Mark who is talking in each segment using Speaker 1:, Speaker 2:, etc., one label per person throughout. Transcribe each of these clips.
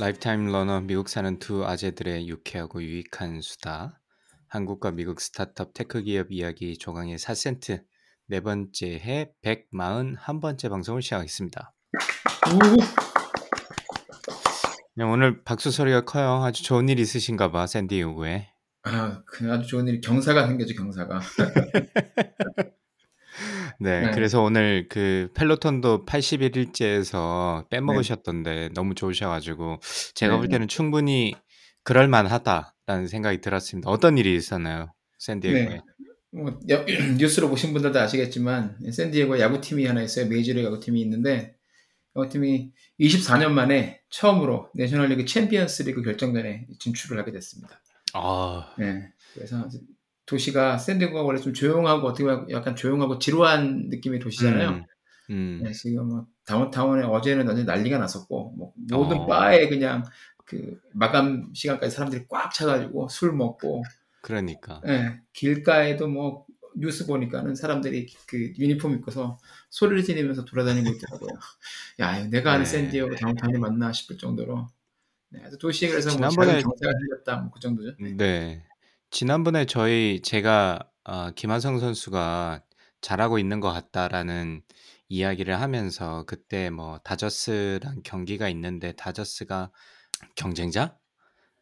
Speaker 1: Lifetime learner 미국 사는 두 아재들의 유쾌하고 유익한 수다. 한국과 미국 스타트업 테크 기업 이야기 조강의 4센트 네 번째 해 141번째 방송을 시작하겠습니다. 그냥 오늘 박수 소리가 커요. 아주 좋은 일 있으신가 봐, 샌디에고에.
Speaker 2: 아, 그 아주 좋은 일이 경사가 생겼죠, 경사가.
Speaker 1: 네,
Speaker 2: 네.
Speaker 1: 그래서 오늘 그 펠로톤도 81일째에서 빼먹으셨던데 너무 좋으셔가지고 제가 볼
Speaker 2: 네.
Speaker 1: 때는 충분히 그럴 만하다라는 생각이 들었습니다. 어떤 일이 있었나요, 샌디에고에?
Speaker 2: 네. 뭐, 야- 뉴스로 보신 분들도 아시겠지만, 샌디에고 야구팀이 하나 있어요. 메이저리그 야구팀이 있는데, 야구팀이 24년 만에 처음으로 내셔널리그 챔피언스 리그 결정전에 진출을 하게 됐습니다.
Speaker 1: 아,
Speaker 2: 네. 그래서 도시가, 샌디에고가 원래 좀 조용하고, 어떻게 보면 약간 조용하고 지루한 느낌의 도시잖아요.
Speaker 1: 음, 음,
Speaker 2: 네, 지금 뭐 다운타운에 어제는 완전 난리가 났었고 뭐 모든
Speaker 1: 어.
Speaker 2: 바에 그냥 그 마감 시간까지 사람들이 꽉 차가지고 술 먹고
Speaker 1: 그러니까.
Speaker 2: 예, 길가에도 뭐 뉴스 보니까는 사람들이 그 유니폼 입고서 소리를 지르면서 돌아다니고 있더라고요. 야, 내가 아는
Speaker 1: 네.
Speaker 2: 샌디에고 다운타운이 맞나 싶을 정도로 네, 도시에 그래서 뭐
Speaker 1: 지난번에-
Speaker 2: 경사가 생겼다 뭐 그 정도죠.
Speaker 1: 네. 지난번에 저희 제가 어, 김하성 선수가 잘하고 있는 것 같다라는 이야기를 하면서 그때 뭐 다저스랑 경기가 있는데 다저스가 경쟁자?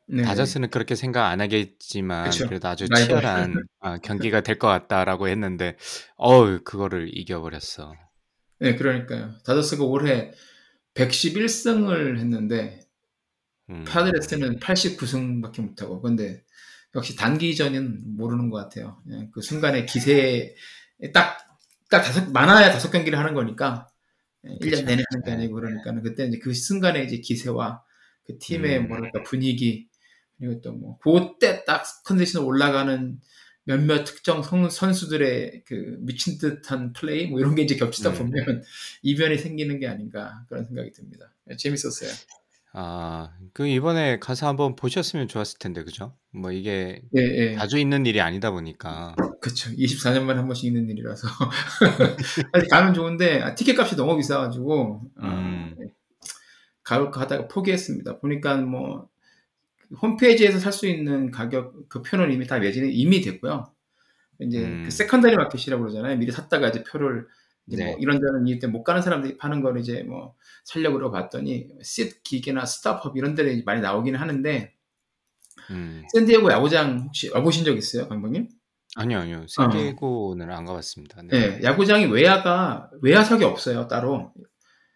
Speaker 2: 네.
Speaker 1: 다저스는 그렇게 생각 안 하겠지만
Speaker 2: 그쵸.
Speaker 1: 그래도 아주
Speaker 2: 라이벌.
Speaker 1: 치열한 아, 경기가 될 것 같다라고 했는데 어우 그거를 이겨 버렸어.
Speaker 2: 네, 그러니까요. 다저스가 올해 111 승을 했는데
Speaker 1: 음,
Speaker 2: 파드레스는 89 승밖에 못하고 근데 역시 단기 전은 모르는 것 같아요. 그냥 그 순간의 기세에 딱, 딱 다섯, 많아야 다섯 경기를 하는 거니까 1년
Speaker 1: 그쵸.
Speaker 2: 내내 하는 게
Speaker 1: 네.
Speaker 2: 아니고 그러니까는 그때 이제 그 순간의 이제 기세와 그 팀의
Speaker 1: 음.
Speaker 2: 뭐랄까 분위기 그리고 또 뭐 그때 딱 컨디션 올라가는 몇몇 특정 선, 선수들의 그 미친 듯한 플레이 뭐 이런 게 이제 겹치다
Speaker 1: 음.
Speaker 2: 보면 이변이 생기는 게 아닌가 그런 생각이 듭니다. 네, 재밌었어요.
Speaker 1: 아, 그 이번에 가서 한번 보셨으면 좋았을 텐데 그죠? 뭐 이게
Speaker 2: 예, 예.
Speaker 1: 자주 있는 일이 아니다 보니까
Speaker 2: 그쵸. 24년 만에 한 번씩 있는 일이라서. 아니, 가면 좋은데, 아, 티켓 값이 너무 비싸가지고, 어,
Speaker 1: 음.
Speaker 2: 가볼까 하다가 포기했습니다. 보니까 뭐, 홈페이지에서 살 수 있는 가격, 그 표는 이미 다 매진이 이미 됐고요. 이제
Speaker 1: 음.
Speaker 2: 그 secondary market이라고 그러잖아요. 미리 샀다가 이제 표를,
Speaker 1: 네.
Speaker 2: 뭐 이런저런 이유 때문에 못 가는 사람들이 파는 걸 이제 뭐, 살려고 그러 봤더니, 싯 기계나 스타법 이런 데를 많이 나오기는 하는데,
Speaker 1: 음.
Speaker 2: 샌디에고 야구장 혹시 와보신 적 있어요, 강방님?
Speaker 1: 아니요, 아니요. 샌디에고는 안 가봤습니다. 네.
Speaker 2: 네, 야구장이 외야가 외야석이 없어요 따로.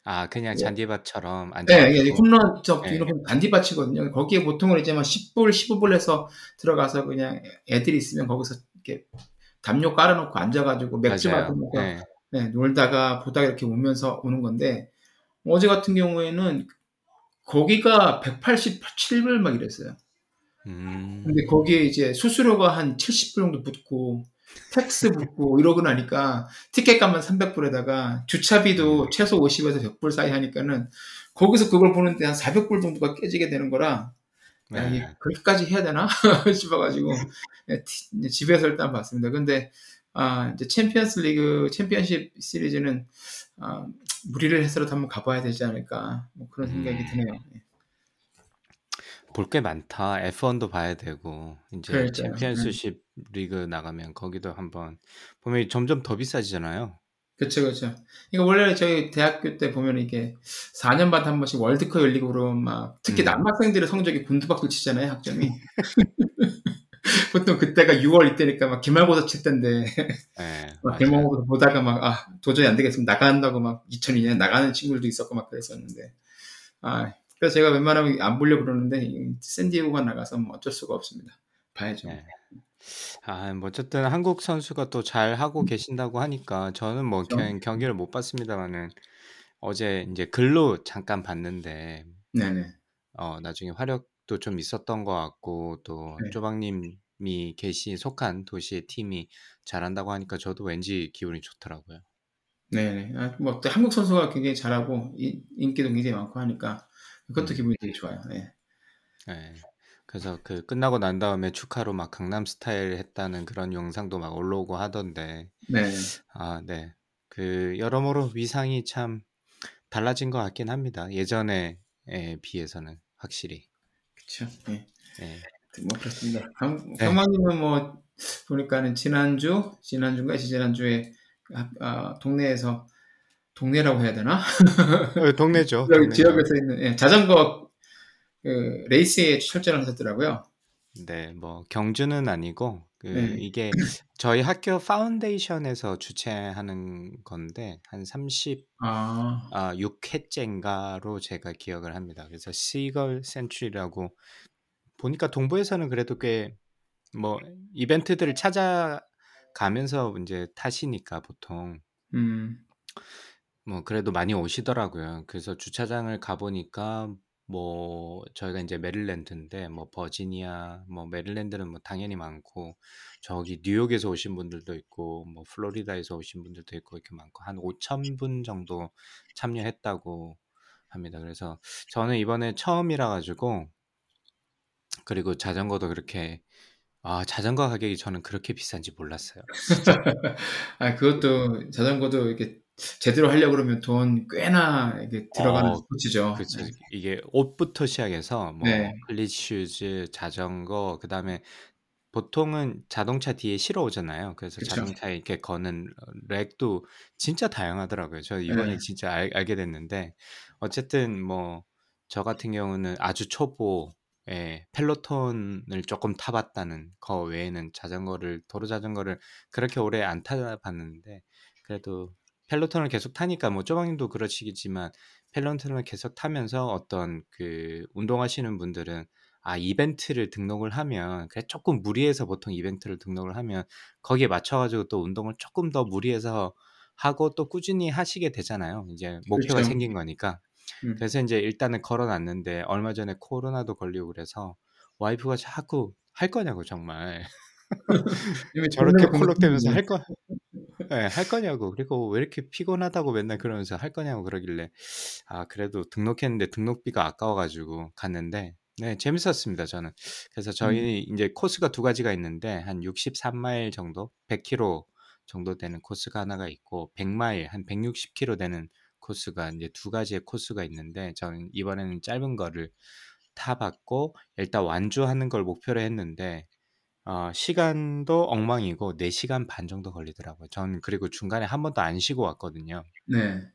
Speaker 1: 아, 그냥
Speaker 2: 네.
Speaker 1: 잔디밭처럼 앉아
Speaker 2: 네, 이게 홈런 저
Speaker 1: 네.
Speaker 2: 이런 단디밭이거든요. 거기에 보통은 이제 막 10불, 15불 해서 들어가서 그냥 애들이 있으면 거기서 이렇게 담요 깔아놓고 앉아가지고 맥주. 마시면서
Speaker 1: 네.
Speaker 2: 네, 놀다가 보다가 이렇게 오면서 오는 건데 어제 같은 경우에는 거기가 187불 막 이랬어요.
Speaker 1: 음.
Speaker 2: 근데 거기에 이제 수수료가 한 70불 정도 붙고 tax 붙고 이러고 나니까 티켓 값만 300불에다가 주차비도 최소 50에서 100불 사이 하니까는 거기서 그걸 보는데 한 400불 정도가 깨지게 되는 거라 야,
Speaker 1: 네.
Speaker 2: 그렇게까지 해야 되나 싶어가지고 이제 집에서 일단 봤습니다. 근데 아, 이제 챔피언스 리그 챔피언십 시리즈는 아, 무리를 해서라도 한번 가봐야 되지 않을까 뭐 그런 생각이
Speaker 1: 음.
Speaker 2: 드네요. 예.
Speaker 1: 볼게 많다. F1도 봐야 되고 이제
Speaker 2: 그러니까요.
Speaker 1: 챔피언스십 리그 나가면 거기도 한번 보면 점점 더 비싸지잖아요.
Speaker 2: 그렇죠, 그렇죠. 이거 원래 저희 대학교 때 보면 이게 4년마다 한 번씩 월드컵 열리고 그러면 막 특히
Speaker 1: 음.
Speaker 2: 남학생들의 성적이 곤두박질 치잖아요, 학점이. 보통 그때가 6월 이때니까 막 기말고사 칠 때인데
Speaker 1: 네,
Speaker 2: 막. 기말고사 보다가 막 아 도저히 안 되겠으면 나간다고 막 2002년에 나가는 친구들도 있었고 막 그랬었는데 아 그래서 제가 웬만하면 안 보려 고 그러는데 이 샌디에고가 나가서 뭐 어쩔 수가 없습니다. 봐야죠.
Speaker 1: 네. 아, 뭐 어쨌든 한국 선수가 또 잘 하고 계신다고 하니까 저는 뭐
Speaker 2: 그렇죠.
Speaker 1: 경, 경기를 못 봤습니다만은 어제 인제 글로 잠깐 봤는데
Speaker 2: 네네.
Speaker 1: 어 나중에 화력도 좀 있었던 것 같고 또
Speaker 2: 네.
Speaker 1: 쪼박님 이 계시 속한 도시의 팀이 잘한다고 하니까 저도 왠지 기분이 좋더라고요.
Speaker 2: 네네. 아뭐또 한국 선수가 굉장히 잘하고 인 인기도 굉장히 많고 하니까 그것도
Speaker 1: 음.
Speaker 2: 기분이 되게 좋아요. 예.
Speaker 1: 예. 그래서 그 끝나고 난 다음에 축하로 막 강남 스타일 했다는 그런 영상도 막 올라오고 하던데
Speaker 2: 네.
Speaker 1: 아 네. 그 여러모로 위상이 참 달라진 것 같긴 합니다. 예전에 에 비해서는 확실히.
Speaker 2: 그쵸. 예.
Speaker 1: 예.
Speaker 2: 뭐 그렇습니다. 강
Speaker 1: 네.
Speaker 2: 강만님은 뭐 보니까는 지난주, 지난주인가 지지난주에 아아 동네에서 동네라고 해야 되나?
Speaker 1: 어 동네죠. 동네죠.
Speaker 2: 지역에서 있는 예 자전거 그 레이스에 출전을 하셨더라고요.
Speaker 1: 네. 뭐 경주는 아니고 그
Speaker 2: 네.
Speaker 1: 이게 저희 학교 파운데이션에서 주최하는 건데 한30
Speaker 2: 아.
Speaker 1: 아6 회째인가로 제가 기억을 합니다. 그래서 시걸 센츄리라고 보니까 동부에서는 그래도 꽤 뭐 이벤트들을 찾아가면서 인제 타시니까 보통
Speaker 2: 음.
Speaker 1: 뭐 그래도 많이 오시더라고요. 그래서 주차장을 가 보니까 뭐 저희가 인제 메릴랜드인데 뭐 버지니아 뭐 메릴랜드는 뭐 당연히 많고 저기 뉴욕에서 오신 분들도 있고 뭐 플로리다에서 오신 분들도 있고 이렇게 많고 한5,000분 정도 참여했다고 합니다. 그래서 저는 이번에 처음이라 가지고 그리고 자전거도 그렇게 아 자전거 가격이 저는 그렇게 비싼지 몰랐어요. 진짜.
Speaker 2: 아 그것도 자전거도 이렇게 제대로 하려고 그러면 돈 꽤나 이게 들어가는
Speaker 1: 어
Speaker 2: 스포츠죠.
Speaker 1: 그쵸.
Speaker 2: 예.
Speaker 1: 이게 옷부터 시작해서 뭐
Speaker 2: 네.
Speaker 1: cleat shoes, 자전거 그다음에 보통은 자동차 뒤에 실어 오잖아요. 그래서
Speaker 2: 그쵸.
Speaker 1: 자동차에 이렇게 거는 어 랙도 진짜 다양하더라고요. 저 이번에
Speaker 2: 예.
Speaker 1: 진짜 알 알게 됐는데 어쨌든 뭐 저 같은 경우는 아주 초보 에 펠로톤을 쪼끔 타 봤다는 거 외에는 자전거를 도로 자전거를 그렇게 오래 안 타 봤는데 그래도 펠로톤을 계속 타니까 뭐 쪼박님도 그러시겠지만 펠로톤을 계속 타면서 어떤 그 운동하시는 분들은 아 이벤트를 등록을 하면 그래 쪼끔 무리해서 보통 이벤트를 등록을 하면 거기에 맞춰 가지고 또 운동을 쪼끔 더 무리해서 하고 또 꾸준히 하시게 되잖아요. 이제 목표가
Speaker 2: 그렇죠.
Speaker 1: 생긴 거니까.
Speaker 2: 음.
Speaker 1: 그래서 인제 일단은 걸어 놨는데 얼마 전에 코로나도 걸리고 그래서 와이프가 자꾸 "할 거냐."고 정말.
Speaker 2: 이미
Speaker 1: 저렇게 콜록대면서. 할거예 "할 거냐."고 그리고 "왜 이렇게 피곤하다."고 맨날 그러면서 "할 거냐."고 그러길래 아 그래도 등록했는데 등록비가 아까워 가지고 갔는데 네 재밌었습니다 저는. 그래서
Speaker 2: 음.
Speaker 1: 저희 인제 코스가 2 가지가 있는데 한 63 마일 정도 100 킬로 정도 되는 코스가 하나가 있고 100 마일 한 160 킬로 되는 코스가 인제 2 가지의 코스가 있는데 저는 이번에는 짧은 거를 타 봤고 일단 완주하는 걸 목표로 했는데 어 시간도 엉망이고 4 시간 반 정도 걸리더라고요. 저는 그리고 중간에 1 번도 안 쉬고 왔거든요.
Speaker 2: 네.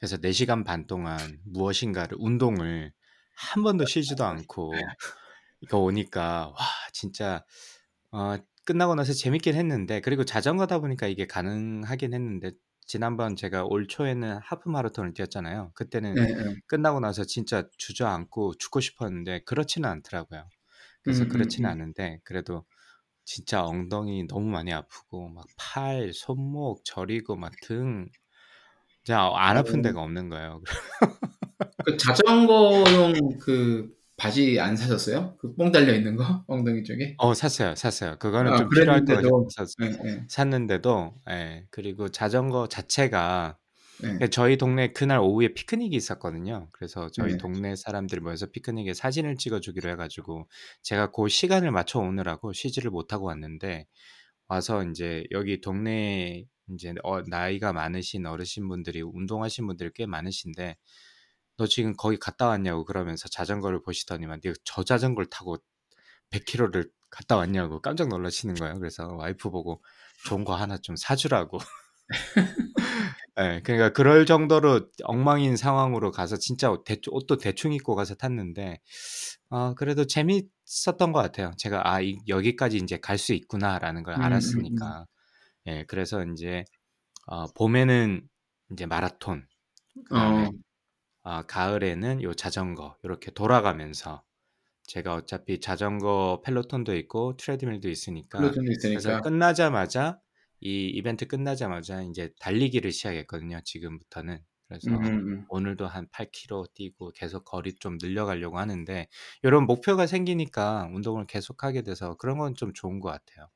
Speaker 1: 그래서 4 시간 반 동안 무엇인가를 운동을 1 번도 쉬지도 않고 이거 오니까 와 진짜 어 끝나고 나서 재밌긴 했는데 그리고 자전거다 보니까 이게 가능하긴 했는데 지난번 제가 올 초에는 하프 마라톤을 뛰었잖아요. 그때는
Speaker 2: 예예.
Speaker 1: 끝나고 나서 진짜 주저앉고 죽고 싶었는데 그렇지는 않더라고요. 그래서 그렇지는
Speaker 2: 음음음.
Speaker 1: 않은데 그래도 진짜 엉덩이 너무 많이 아프고 막 팔, 손목 저리고 막 등 진짜 안 아픈
Speaker 2: 어.
Speaker 1: 데가 없는 거예요.
Speaker 2: 그 자전거용 그 바지 안 사셨어요? 그 뽕 달려 있는 거 엉덩이 쪽에?
Speaker 1: 어 샀어요, 샀어요. 그거는
Speaker 2: 아
Speaker 1: 좀 필요할 것
Speaker 2: 그랬는데도
Speaker 1: 같아서
Speaker 2: 예예.
Speaker 1: 샀는데도 예 그리고 자전거 자체가 그
Speaker 2: 예.
Speaker 1: 저희 동네에 그날 오후에 피크닉이 있었거든요. 그래서 저희
Speaker 2: 네.
Speaker 1: 동네 사람들이 모여서 피크닉에 사진을 찍어 주기로 해 가지고 제가 고 시간을 맞춰 오느라고 쉬지를 못하고 왔는데 와서 인제 여기 동네에 인제 어 나이가 많으신 어르신 분들이 운동하신 분들이 꽤 많으신데 " 너 지금 거기 갔다 왔냐."고 그러면서 자전거를 보시더니만 "네가 저 자전거를 타고 100 킬로를 갔다 왔냐."고 깜짝 놀라시는 거예요. 그래서 와이프 보고 좋은 거 하나 좀 사 주라고. 예. 그러니까 그럴 정도로 엉망인 상황으로 가서 진짜 대충 옷도 대충 입고 가서 탔는데 어 그래도 재밌었던 것 같아요. 제가 '아 이 여기까지 인제 갈 수 있구나.'라는 걸
Speaker 2: 음음음.
Speaker 1: 알았으니까. 예 그래서 인제 어 봄에는 인제 마라톤 그다음에
Speaker 2: 어.
Speaker 1: 아 가을에는 요 자전거 요렇게 돌아가면서 제가 어차피 자전거 펠로톤도 있고 트레드밀도 있으니까 그래서
Speaker 2: 있으니까.
Speaker 1: 끝나자마자 이 이벤트 끝나자마자 인제 달리기를 시작했거든요 지금부터는. 그래서
Speaker 2: 음, 음.
Speaker 1: 오늘도 한 8km 뛰고 계속 거리 좀 늘려가려고 하는데 이런 목표가 생기니까 운동을 계속하게 돼서 그런 건 좀 좋은 것 같아요.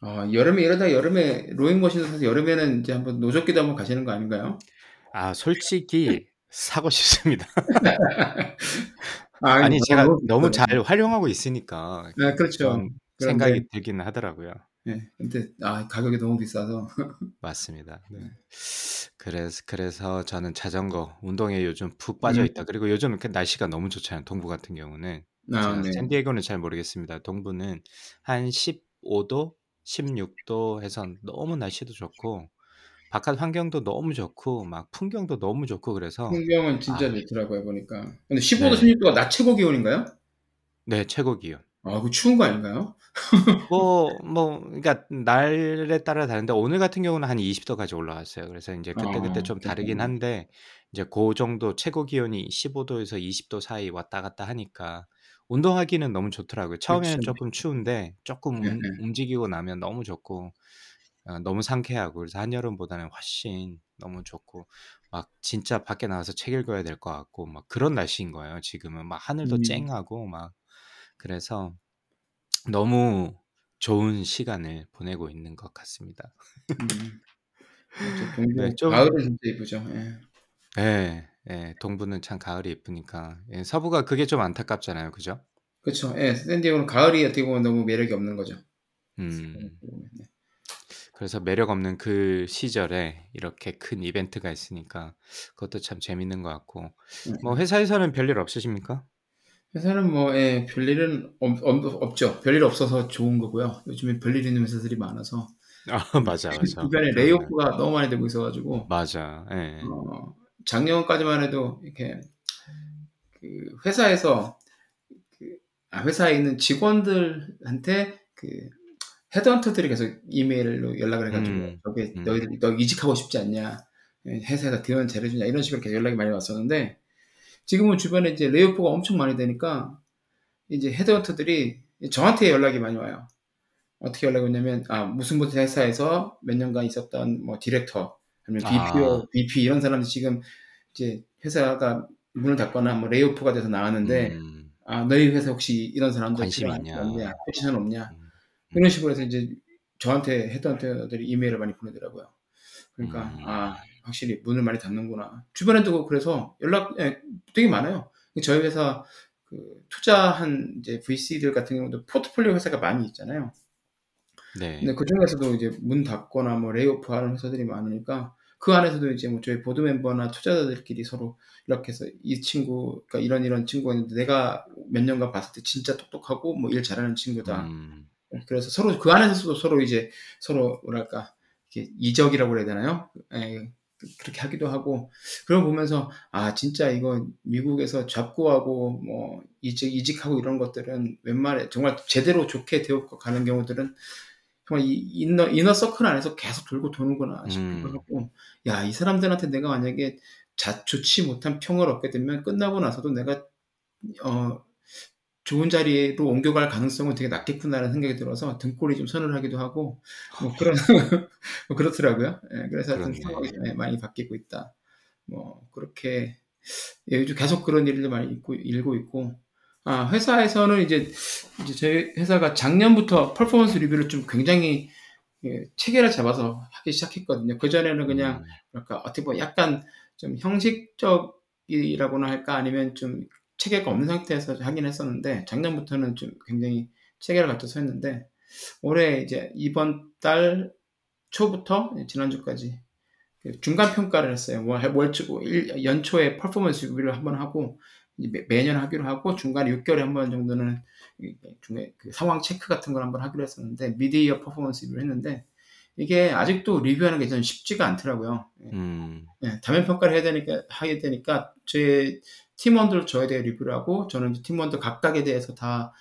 Speaker 2: 아, 여름에 이러다 여름에 로잉머신을 사서 여름에는 이제 한번 노젓기도 한번 가시는 거 아닌가요?
Speaker 1: 아 솔직히 사고 싶습니다.
Speaker 2: 아,
Speaker 1: 아니
Speaker 2: 이거
Speaker 1: 제가
Speaker 2: 너무.
Speaker 1: 잘 활용하고 있으니까
Speaker 2: 아, 그렇죠. 그런데
Speaker 1: 생각이 들기는 하더라고요.
Speaker 2: 예, 근데 아, 가격이 너무 비싸서
Speaker 1: 맞습니다. 네.
Speaker 2: 네.
Speaker 1: 그래서 그래서 저는 자전거 운동에 요즘 푹 빠져
Speaker 2: 음.
Speaker 1: 있다. 그리고 요즘 날씨가 너무 좋잖아요. 동부 같은 경우는
Speaker 2: 아, 네.
Speaker 1: 샌디에고는 잘 모르겠습니다. 동부는 한 15도, 16도 해서 너무 날씨도 좋고 바깥 환경도 너무 좋고 막 풍경도 너무 좋고 그래서
Speaker 2: 풍경은 진짜
Speaker 1: 아,
Speaker 2: 좋더라고요, 보니까. 근데 15도,
Speaker 1: 네,
Speaker 2: 16도가 낮 최고 기온인가요?
Speaker 1: 네 최고 기온.
Speaker 2: 아, 그 추운 거 아닌가요?
Speaker 1: 뭐, 뭐, 그러니까 날에 따라 다른데 오늘 같은 경우는 한 20도까지 올라갔어요. 그래서 이제 그때 그때
Speaker 2: 아,
Speaker 1: 좀 다르긴. 한데 이제 그 정도 최고 기온이 15도에서 20도 사이 왔다 갔다 하니까 운동하기는 너무 좋더라고요. 처음에는
Speaker 2: 그렇죠.
Speaker 1: 조금 추운데 조금
Speaker 2: 예,
Speaker 1: 움,
Speaker 2: 예.
Speaker 1: 움직이고 나면 너무 좋고 어, 너무 상쾌하고 그래서 한여름보다는 훨씬 너무 좋고 막 진짜 밖에 나가서 책 읽어야 될 것 같고 막 그런 날씨인 거예요. 지금은 막 하늘도
Speaker 2: 음,
Speaker 1: 쨍하고 막 그래서 너무 좋은 시간을 보내고 있는 것 같습니다.
Speaker 2: 음.
Speaker 1: 네, 좀,
Speaker 2: 가을은 진짜 예쁘죠. 예.
Speaker 1: 예, 예, 동부는 참 가을이 예쁘니까. 예, 서부가 그게 좀 안타깝잖아요. 그죠?
Speaker 2: 그렇죠. 예, 샌디에고는 가을이 어떻게 보면 너무 매력이 없는 거죠.
Speaker 1: 음,
Speaker 2: 네.
Speaker 1: 그래서 매력 없는 그 시절에 이렇게 큰 이벤트가 있으니까 그것도 참 재밌는 것 같고.
Speaker 2: 예,
Speaker 1: 뭐
Speaker 2: 예.
Speaker 1: 회사에서는 별일 없으십니까?
Speaker 2: 회사는 뭐 예, 별일은 없, 없, 없 죠. 별일 없어서 좋은 거고요. 요즘에 별일 있는 회사들이 많아서
Speaker 1: 아, 맞아, 맞아.
Speaker 2: 주변에 레이오프가 너무 많이 되고 있어가지고
Speaker 1: 맞아. 예.
Speaker 2: 어, 작년까지만 해도 이렇게 그 회사에서 그 아, 회사에 있는 직원들한테 그 헤드헌터들이 계속 이메일로 연락을 해가지고
Speaker 1: 음,
Speaker 2: 저게
Speaker 1: 음,
Speaker 2: 너희들 너 이직하고 싶지 않냐? 예, 회사에서 대원 잘해주냐? 이런 식으로 계속 연락이 많이 왔었는데 지금은 주변에 이제 레이오프가 엄청 많이 되니까 이제 헤드헌터들이 저한테 연락이 많이 와요. 어떻게 연락이 오냐면 아 무슨 무슨 회사에서 몇 년간 있었던 뭐 디렉터 아니면 BPO,
Speaker 1: 아,
Speaker 2: VP 이런 사람들이 지금 이제 회사가 문을 닫거나 뭐 레이오프가 돼서 나왔는데
Speaker 1: 음,
Speaker 2: 아 너희 회사 혹시 이런 사람들
Speaker 1: 관심
Speaker 2: 사람 없냐?
Speaker 1: 있냐.
Speaker 2: 포지션 없냐?
Speaker 1: 음,
Speaker 2: 이런 식으로 해서 이제 저한테 헤드헌터들이 이메일을 많이 보내더라고요. 그러니까
Speaker 1: 음,
Speaker 2: 아 확실히 문을 많이 닫는구나. 주변에도 그래서 연락 예, 되게 많아요. 저희 회사 그 투자한 이제 VC들 같은 경우도 포트폴리오 회사가 많이 있잖아요.
Speaker 1: 네.
Speaker 2: 근데 그 중에서도 이제 문 닫거나 뭐 layoff 하는 회사들이 많으니까 그 안에서도 이제 뭐 저희 board member나 투자자들끼리 서로 이렇게 해서 이 친구, 그러니까 이런 이런 친구가 있는데 내가 몇 년간 봤을 때 진짜 똑똑하고 뭐 일 잘하는 친구다.
Speaker 1: 음,
Speaker 2: 그래서 서로 그 안에서도 서로 이제 서로 뭐랄까 이적이라고 그래야 되나요? 예, 그렇게 하기도 하고 그걸 보면서 아 진짜 이거 미국에서 잡고하고 뭐 이직 이직하고 이런 것들은 웬만해 정말 제대로 좋게 되어 가는 경우들은 정말 이 이너 이너 서클 안에서 계속 돌고 도는구나 싶기도
Speaker 1: 음,
Speaker 2: 하고 야이 사람들한테 내가 만약에 자 좋지 못한 평을 얻게 되면 끝나고 나서도 내가 어 좋은 자리로 옮겨갈 가능성은 되게 낮겠구나라는 생각이 들어서 등골이 좀 서늘하기도 하고 뭐 그런 뭐 그렇더라고요. 예, 그래서 하여튼. 상황이 좀, 예, 많이 바뀌고 있다. 뭐 그렇게 예, 요즘 계속 그런 일들 많이 읽고, 읽고 있고 아 회사에서는 이제 이제 저희 회사가 작년부터 퍼포먼스 리뷰를 좀 굉장히 예, 체계를 잡아서 하기 시작했거든요. 그 전에는 그냥
Speaker 1: 음,
Speaker 2: 뭐랄까 어떻게 보면 약간 좀 형식적 이라고나 할까 아니면 좀 체계가 없는 상태에서 하긴 했었는데 작년부터는 좀 굉장히 체계를 갖춰서 했는데 올해 이제 이번 달 초부터 지난주까지 그 중간 평가를 했어요. 월, 월초, 일, 연초에 performance review를 한번 하고 매, 매년 하기로 하고 중간에 6개월에 한 번 정도는 중에 그 상황 체크 같은 걸 한번 하기로 했었는데 mid-year performance review를 했는데 이게 아직도 리뷰하는 게 좀 쉽지가 않더라고요.
Speaker 1: 음,
Speaker 2: 예, 다면 평가를 해야 되니까 하게 되니까 제 팀원들 저에 대해 리뷰를 하고 저는 이제 팀원들 각각에 대해서 다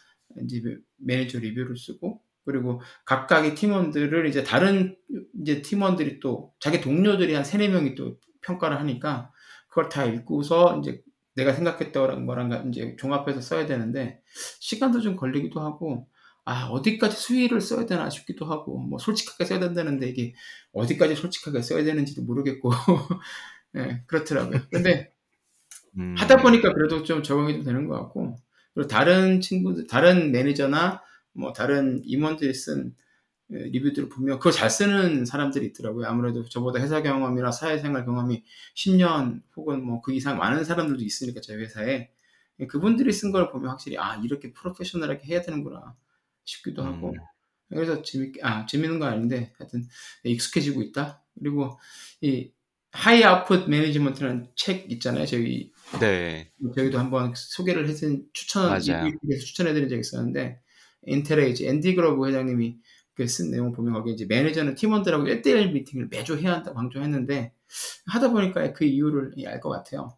Speaker 2: 이제 매니저 리뷰를 쓰고 그리고 각각의 팀원들을 이제 다른 이제 팀원들이 또 자기 동료들이 한 세네 명이 또 평가를 하니까 그걸 다 읽고서 이제 내가 생각했던 거랑 이제 종합해서 써야 되는데 시간도 좀 걸리기도 하고 아 어디까지 수위를 써야 되나 싶기도 하고 뭐 솔직하게 써야 된다는데 이게 어디까지 솔직하게 써야 되는지도 모르겠고 네, 그렇더라고요. 근데
Speaker 1: 음.
Speaker 2: 하다 보니까 그래도 좀 적응이 좀 되는 것 같고 그리고 다른 친구들, 다른 매니저나 뭐 다른 임원들이 쓴 예, 리뷰들을 보면 그걸 잘 쓰는 사람들이 있더라고요. 아무래도 저보다 회사 경험이나 사회생활 경험이 10년 혹은 뭐 그 이상 많은 사람들도 있으니까 제 회사에 예, 그분들이 쓴 걸 보면 확실히 아 이렇게 프로페셔널하게 해야 되는구나 싶기도 하고
Speaker 1: 음.
Speaker 2: 그래서 재밌게 아 재밌는 건 아닌데 하여튼 익숙해지고 있다. 그리고 이 High Output Management라는 책 있잖아요. 저희
Speaker 1: 네.
Speaker 2: 저희도 한번 소개를 해준 추천 추천해드린 적이 있었는데 인텔의 이제 앤디 그로브 회장님이 그쓴 내용 보면 거기 이제 매니저는 팀원들하고 1대1 미팅을 매주 해야 한다고 강조했는데 하다 보니까 그 이유를 알 것 같아요.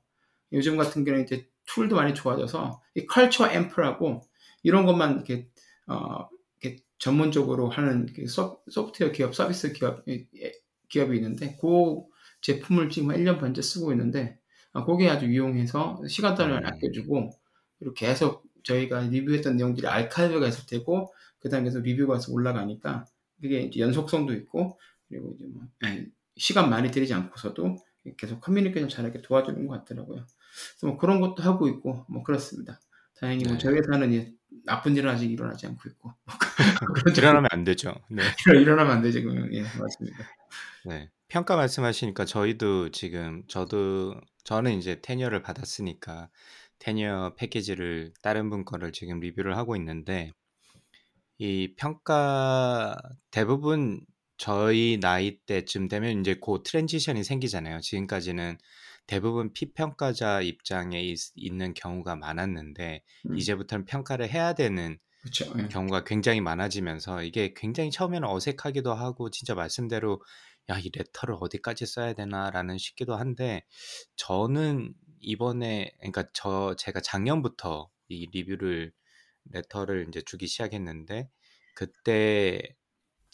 Speaker 2: 요즘 같은 경우는 이제 tool도 많이 좋아져서 이 Culture Amp라고 이런 것만 이렇게 어 이렇게 전문적으로 하는 그 소, 소프트웨어 기업 서비스 기업 기업이 있는데 그 제품을 지금 1년 반째 쓰고 있는데 아, 그게 아주 유용해서 시간 단위를
Speaker 1: 음.
Speaker 2: 아껴주고 그리고 계속 저희가 리뷰했던 내용들이 알카이브가 있을 테고 그 다음에 계속 리뷰가 해서 올라가니까 그게 이제 연속성도 있고 그리고 이제 뭐 아니, 시간 많이 들이지 않고서도 계속 커뮤니케이션 잘하게 도와주는 것 같더라고요. 그래서 뭐 그런 것도 하고 있고 뭐 그렇습니다. 다행히 뭐
Speaker 1: 네.
Speaker 2: 저희 회사는 이제 나쁜 일은 아직 일어나지 않고 있고
Speaker 1: 일어나면 안 되죠. 네.
Speaker 2: 일어나면 안 되지 그러면 예 맞습니다.
Speaker 1: 네. 평가 말씀하시니까 저희도 지금 저도 저는 이제 tenure를 받았으니까 tenure package를 다른 분 거를 지금 리뷰를 하고 있는데 이 평가 대부분 저희 나이 때쯤 되면 이제 그 transition이 생기잖아요. 지금까지는 대부분 피평가자 입장에 있, 는 경우가 많았는데
Speaker 2: 음.
Speaker 1: 이제부터는 평가를 해야 되는
Speaker 2: 그렇죠. 예.
Speaker 1: 경우가 굉장히 많아지면서 이게 굉장히 처음에는 어색하기도 하고 진짜 말씀대로 야, 이 레터를 어디까지 써야 되나라는 싶기도 한데 저는 이번에 그러니까 저 제가 작년부터 이 리뷰를 레터를 이제 주기 시작했는데 그때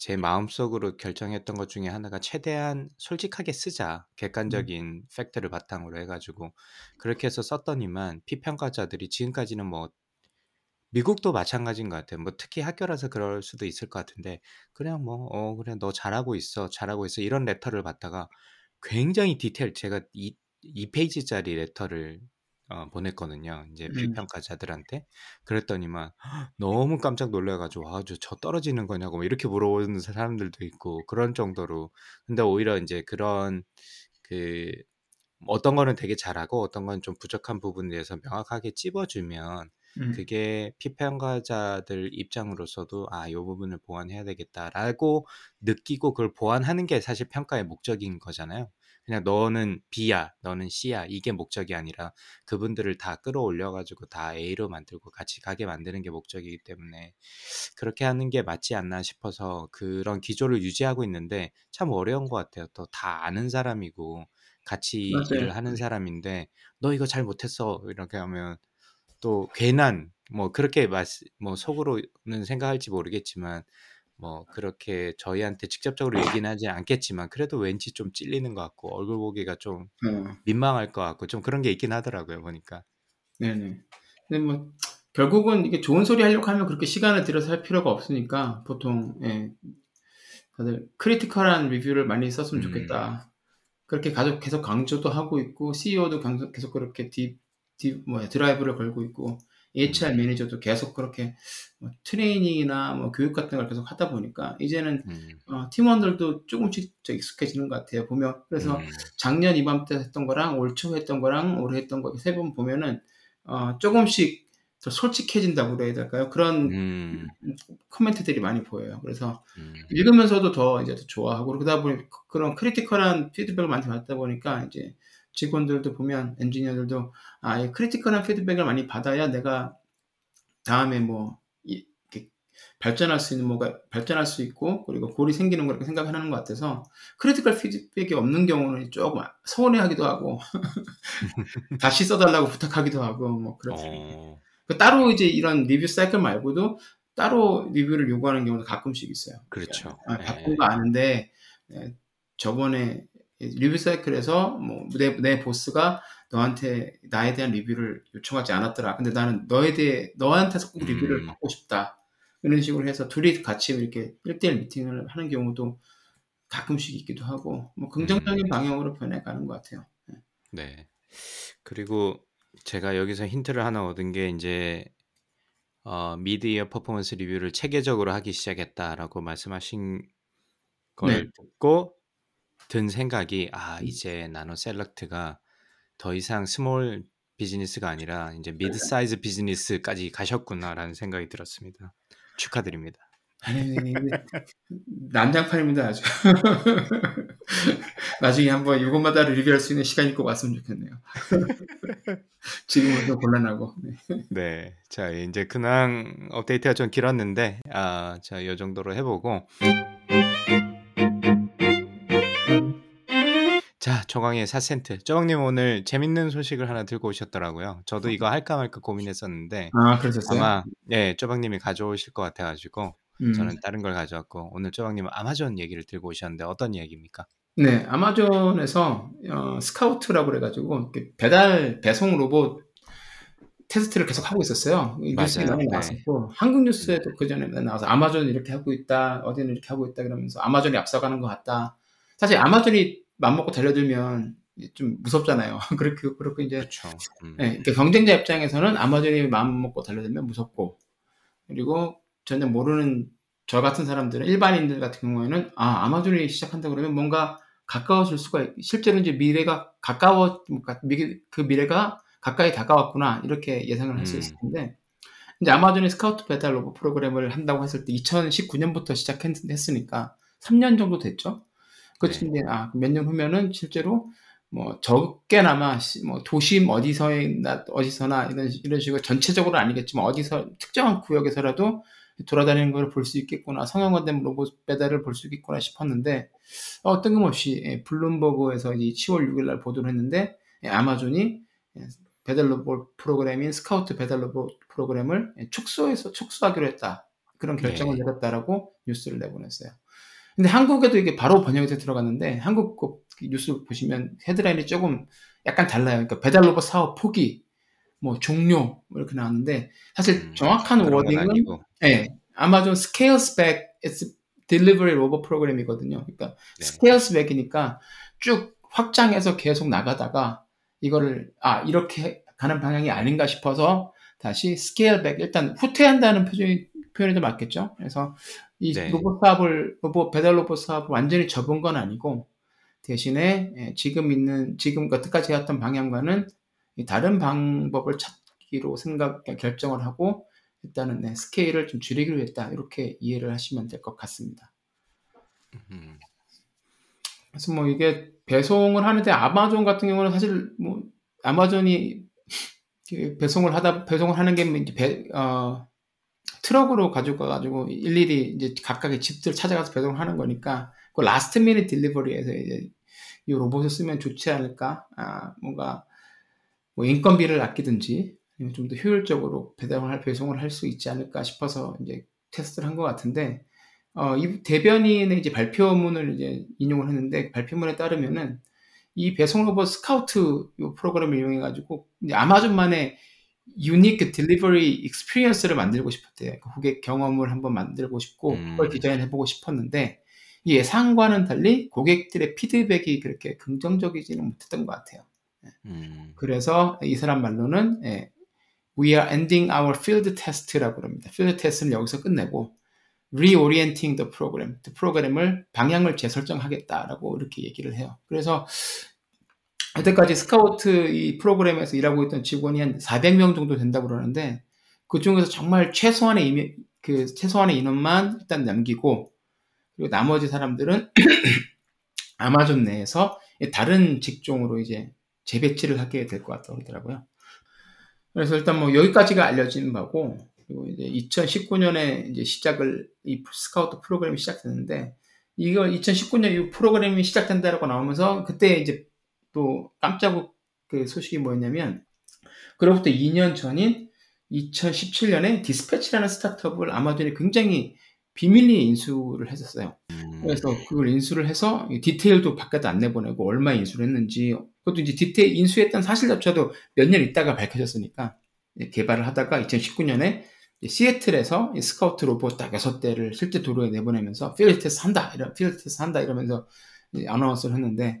Speaker 1: 제 마음속으로 결정했던 것 중에 하나가 최대한 솔직하게 쓰자 객관적인 팩트를 바탕으로 해가지고 그렇게 해서 썼더니만 피평가자들이 지금까지는 뭐 미국도 마찬가지인 것 같아요. 뭐 특히 학교라서 그럴 수도 있을 것 같은데 그냥 뭐 어 그래 너 잘하고 있어 잘하고 있어 이런 레터를 받다가 굉장히 디테일 제가 이, 2페이지짜리 레터를 어, 보냈거든요. 이제
Speaker 2: 음.
Speaker 1: 피평가자들한테 그랬더니만 너무 깜짝 놀래가지고 아주 저 떨어지는 거냐고 뭐 이렇게 물어보는 사람들도 있고 그런 정도로 근데 오히려 이제 그런 그 어떤 거는 되게 잘하고 어떤 건 좀 부족한 부분에 대해서 명확하게 찝어주면
Speaker 2: 음.
Speaker 1: 그게 피평가자들 입장으로서도 아, 이 부분을 보완해야 되겠다라고 느끼고 그걸 보완하는 게 사실 평가의 목적인 거잖아요. 그냥 너는 B야, 너는 C야 이게 목적이 아니라 그분들을 다 끌어올려 가지고 다 A로 만들고 같이 가게 만드는 게 목적이기 때문에 그렇게 하는 게 맞지 않나 싶어서 그런 기조를 유지하고 있는데 참 어려운 것 같아요. 또 다 아는 사람이고 같이
Speaker 2: 맞아요.
Speaker 1: 일을 하는 사람인데 너 이거 잘 못했어 이렇게 하면 또 괜한 뭐 그렇게 말, 뭐 속으로는 생각할지 모르겠지만 뭐 그렇게 저희한테 직접적으로 얘기는 하지 않겠지만 그래도 왠지 좀 찔리는 것 같고 얼굴 보기가 좀
Speaker 2: 어.
Speaker 1: 민망할 것 같고 좀 그런 게 있긴 하더라고요 보니까
Speaker 2: 네네. 근데 뭐 결국은 이게 좋은 소리 하려고 하면 그렇게 시간을 들여서 할 필요가 없으니까 보통 예, 다들 critical한 리뷰를 많이 썼으면
Speaker 1: 음.
Speaker 2: 좋겠다. 그렇게 가족 계속 강조도 하고 있고 CEO도 계속 그렇게 디, 디 뭐야 드라이브를 걸고 있고 HR
Speaker 1: 음.
Speaker 2: 매니저도 계속 그렇게 뭐 트레이닝이나 뭐 교육 같은 걸 계속 하다 보니까 이제는
Speaker 1: 음,
Speaker 2: 어, 팀원들도 조금씩 저 익숙해지는 것 같아요. 보면 그래서
Speaker 1: 음,
Speaker 2: 작년 이맘때 했던 거랑 올 초 했던 거랑 올해 했던 거 세 번 보면은 어, 조금씩 더 솔직해진다고 그래야 될까요? 그런
Speaker 1: 음,
Speaker 2: 코멘트들이 많이 보여요. 그래서
Speaker 1: 음,
Speaker 2: 읽으면서도 더 이제 더 좋아하고 그러다 보니 그런 critical한 피드백을 많이 받다 보니까 이제 직원들도 보면 엔지니어들도 아, 이 critical한 피드백을 많이 받아야 내가 다음에 뭐 발전할 수 있는 뭐가 발전할 수 있고 그리고 goal이 생기는 거라고 생각하는 것 같아서 critical 피드백이 없는 경우는 조금 서운해하기도 하고 다시 써달라고 부탁하기도 하고 뭐 그렇습니다.
Speaker 1: 어,
Speaker 2: 그 따로 이제 이런 리뷰 사이클 말고도 따로 리뷰를 요구하는 경우도 가끔씩 있어요.
Speaker 1: 그렇죠.
Speaker 2: 아,
Speaker 1: 예.
Speaker 2: 바쁜 거 아는데 예, 저번에 리뷰 사이클에서 뭐 내 내 보스가 너한테 나에 대한 리뷰를 요청하지 않았더라. 근데 나는 너에 대해 너한테서 꼭 리뷰를
Speaker 1: 음.
Speaker 2: 받고 싶다. 이런 식으로 해서 둘이 같이 이렇게 1대1 미팅을 하는 경우도 가끔씩 있기도 하고 뭐 긍정적인
Speaker 1: 음.
Speaker 2: 방향으로 변해가는 것 같아요. 예.
Speaker 1: 네. 그리고 제가 여기서 힌트를 하나 얻은 게 이제 어, mid-year performance review를 체계적으로 하기 시작했다라고 말씀하신 걸
Speaker 2: 네.
Speaker 1: 듣고 든 생각이 아
Speaker 2: 음.
Speaker 1: 이제 나노 셀렉트가 더 이상 small business가 아니라 이제 mid-size business까지 가셨구나라는 생각이 들었습니다. 축하드립니다.
Speaker 2: 아니, 난장판입니다 아주. 나중에 한번 이것마다를 리뷰할 수 있는 시간이 꼭 왔으면 좋겠네요. 지금은 좀 곤란하고. 네.
Speaker 1: 네, 자 이제 근황 업데이트가 좀 길었는데 아, 자이 정도로 해보고 자 조광의 4센트 조광님 오늘 재밌는 소식을 하나 들고 오셨더라고요. 저도 이거 할까 말까 고민했었는데
Speaker 2: 아, 그러셨어요?
Speaker 1: 아마 예 조박님이 가져오실 것 같아가지고
Speaker 2: 음.
Speaker 1: 저는 다른 걸 가져왔고 오늘 조박님은 아마존 얘기를 들고 오셨는데 어떤 얘기입니까?
Speaker 2: 네, 아마존에서 어, 스카우트라고 그래가지고 배달 배송 로봇 테스트를 계속 하고 있었어요. 이 뉴스에. 많이
Speaker 1: 네.
Speaker 2: 나왔었고 한국 뉴스에도 그 전에 나와서 아마존 이렇게 하고 있다, 어디는 이렇게 하고 있다 그러면서 아마존이 앞서가는 것 같다. 사실 아마존이 맘먹고 달려들면 좀 무섭잖아요. 그렇게 그렇고 이제
Speaker 1: 그렇죠. 음.
Speaker 2: 네, 그러니까 경쟁자 입장에서는 아마존이 마음 먹고 달려들면 무섭고 그리고 전혀 모르는 저 같은 사람들은 일반인들 같은 경우에는 아 아마존이 시작한다 그러면 뭔가 가까워질 수가 있, 실제로 이제 미래가 가까워 그 미래가 가까이 다가왔구나 이렇게 예상을 할수
Speaker 1: 음.
Speaker 2: 있을 텐데 이제 아마존이 스카우트 배달 로봇 프로그램을 한다고 했을 때 2019년부터 시작했으니까 3년 정도 됐죠. 그렇지
Speaker 1: 네.
Speaker 2: 이제 아, 몇 년 후면은 실제로 뭐 적게나마 시- 뭐 도심 어디서나 어디서나 이런 이런 식으로 전체적으로 아니겠지만 어디서 특정한 구역에서라도 돌아다니는 걸 볼 수 있겠구나 성형화된 로봇 배달을 볼 수 있겠구나 싶었는데 어, 뜬금없이 예, 블룸버그에서 이제 10월 6일 날 보도를 했는데 예, 아마존이 예, 배달 로봇 프로그램인 스카우트 배달 로봇 프로그램을 예, 축소해서 축소하기로 했다 그런 결정을
Speaker 1: 네.
Speaker 2: 내렸다라고 뉴스를 내보냈어요. 근데 한국에도 이게 바로 번역이 돼 들어갔는데 한국 그 뉴스 보시면 헤드라인이 조금 약간 달라요. 그러니까 배달 로봇 사업 포기, 뭐 종료 뭐 이렇게 나왔는데 사실
Speaker 1: 음,
Speaker 2: 정확한 워딩은
Speaker 1: 아니고.
Speaker 2: 예, 아마존 scales back its delivery 프로그램이거든요. 그러니까
Speaker 1: 네.
Speaker 2: scales back이니까 쭉 확장해서 계속 나가다가 이거를 아 이렇게 가는 방향이 아닌가 싶어서 다시 scale back 일단 후퇴한다는 표현이 표현이 더 맞겠죠. 그래서 이
Speaker 1: 네.
Speaker 2: 로봇 사업을 로봇 배달 로봇 사업을 완전히 접은 건 아니고 대신에 예, 지금 있는 지금 여태까지 해왔던 방향과는 이 다른 방법을 찾기로 생각 결정을 하고 일단은 네, 스케일을 좀 줄이기로 했다 이렇게 이해를 하시면 될 것 같습니다.
Speaker 1: 음,
Speaker 2: 그래서 뭐 이게 배송을 하는데 아마존 같은 경우는 사실 뭐 아마존이 그 배송을 하다 배송을 하는 게 이제 배, 어, 트럭으로 가지고 가가지고 일일이 이제 각각의 집들 찾아가서 배송을 하는 거니까 그 last minute delivery에서 이제 이 로봇을 쓰면 좋지 않을까? 아, 뭔가 뭐 인건비를 아끼든지 좀 더 효율적으로 배송을 할 배송을 할 수 있지 않을까 싶어서 이제 테스트를 한 것 같은데 어, 이 대변인의 이제 발표문을 이제 인용을 했는데 발표문에 따르면은 이 배송 로봇 스카우트 요 프로그램을 이용해 가지고 아마존만의 unique delivery experience를 만들고 싶었대요. 그 고객 경험을 한번 만들고 싶고
Speaker 1: 음.
Speaker 2: 그걸 디자인해 보고 싶었는데 이 예상과는 달리 고객들의 피드백이 그렇게 긍정적이지는 못했던 것 같아요.
Speaker 1: 음,
Speaker 2: 그래서 이 사람 말로는 예, We are ending our field test라고 합니다. field test는 여기서 끝내고 reorienting the program, the 프로그램을 방향을 재설정하겠다라고 이렇게 얘기를 해요. 그래서 여태까지 스카우트 이 프로그램에서 일하고 있던 직원이 한 400명 정도 된다고 그러는데 그 중에서 정말 최소한의 이미, 그 최소한의 인원만 일단 남기고 그리고 나머지 사람들은 아마존 내에서 다른 직종으로 이제 재배치를 하게 될 것 같다고 그러더라고요. 그래서 일단 뭐 여기까지가 알려진 바고 그리고 이제 2019년에 이제 시작을 이 스카우트 프로그램이 시작됐는데 이거 2019년 이 프로그램이 시작된다라고 나오면서 그때 이제 또 깜짝 그 소식이 뭐였냐면 그로부터 2년 전인 2017년에 디스패치라는 스타트업을 아마존이 굉장히 비밀리에 인수를 했었어요.
Speaker 1: 음,
Speaker 2: 그래서 그걸 인수를 해서 디테일도 밖에도 안 내보내고 얼마 인수를 했는지 그것도 이제 디테일 인수했던 사실조차도 몇 년 있다가 밝혀졌으니까 개발을 하다가 2019년에 시애틀에서 스카우트 로봇 딱 6대를 실제 도로에 내보내면서 field test 한다 이런 field test 한다 이러면서 announce를 했는데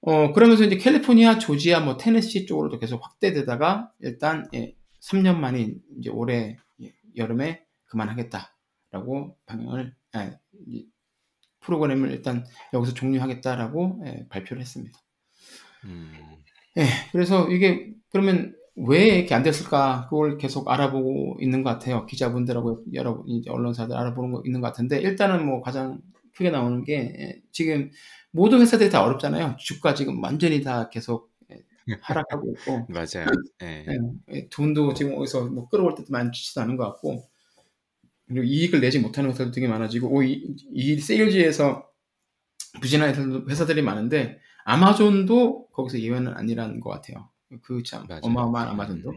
Speaker 2: 어, 그러면서 이제 캘리포니아, 조지아, 뭐 테네시 쪽으로도 계속 확대되다가 일단 예, 3년 만인 이제 올해 예, 여름에 그만하겠다라고 방향을 예, 프로그램을 일단 여기서 종료하겠다라고 예, 발표를 했습니다.
Speaker 1: 음.
Speaker 2: 예, 그래서 이게 그러면 왜 이렇게 안 됐을까? 그걸 계속 알아보고 있는 것 같아요. 기자분들하고 여러 이제 언론사들 알아보는 거 있는 것 같은데 일단은 뭐 가장 크게 나오는 게 예, 지금 모든 회사들이 다 어렵잖아요. 주가 지금 완전히 다 계속 예, 하락하고 있고
Speaker 1: 맞아요. 네.
Speaker 2: 예, 예, 돈도 지금 어디서 뭐 끌어올 때도 많지도 않은 것 같고 그리고 이익을 내지 못하는 회사도 되게 많아지고 오, 이, 이 세일즈에서 부진한 회사들이 많은데 아마존도 거기서 예외는 아니라는 것 같아요. 그 참 어마어마한 아마존도.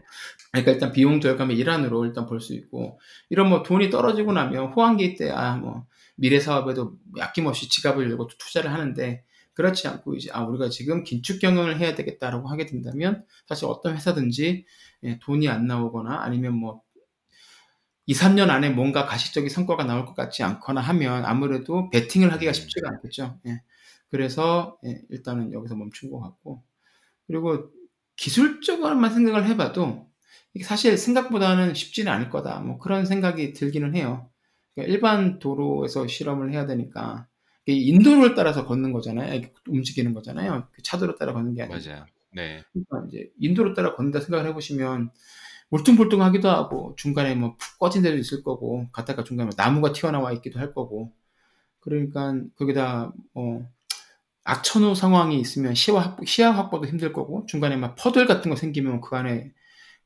Speaker 2: 그러니까 일단 비용 절감의 일환으로 일단 볼 수 있고 이런 뭐 돈이 떨어지고 나면 호황기 때 아 뭐 미래 사업에도 아낌없이 지갑을 열고 투자를 하는데 그렇지 않고 이제 아 우리가 지금 긴축 경영을 해야 되겠다라고 하게 된다면 사실 어떤 회사든지 예, 돈이 안 나오거나 아니면 뭐 2, 3년 안에 뭔가 가시적인 성과가 나올 것 같지 않거나 하면 아무래도 베팅을 하기가 쉽지가 않겠죠. 예. 그래서 예, 일단은 여기서 멈춘 것 같고 그리고 기술적으로만 생각을 해봐도 사실 생각보다는 쉽지는 않을 거다. 뭐 그런 생각이 들기는 해요. 그러니까 일반 도로에서 실험을 해야 되니까 인도를 따라서 걷는 거잖아요. 움직이는 거잖아요. 그 차도로 따라 걷는 게 아니고.
Speaker 1: 맞아요. 네.
Speaker 2: 그러니까 이제 인도로 따라 걷는다 생각을 해보시면 울퉁불퉁하기도 하고 중간에 뭐 푹 꺼진 데도 있을 거고 갔다가 중간에 나무가 튀어나와 있기도 할 거고 그러니까 거기다 뭐 악천후 상황이 있으면 시야, 확보, 시야 확보도 힘들 거고 중간에 막 퍼들 같은 거 생기면 그 안에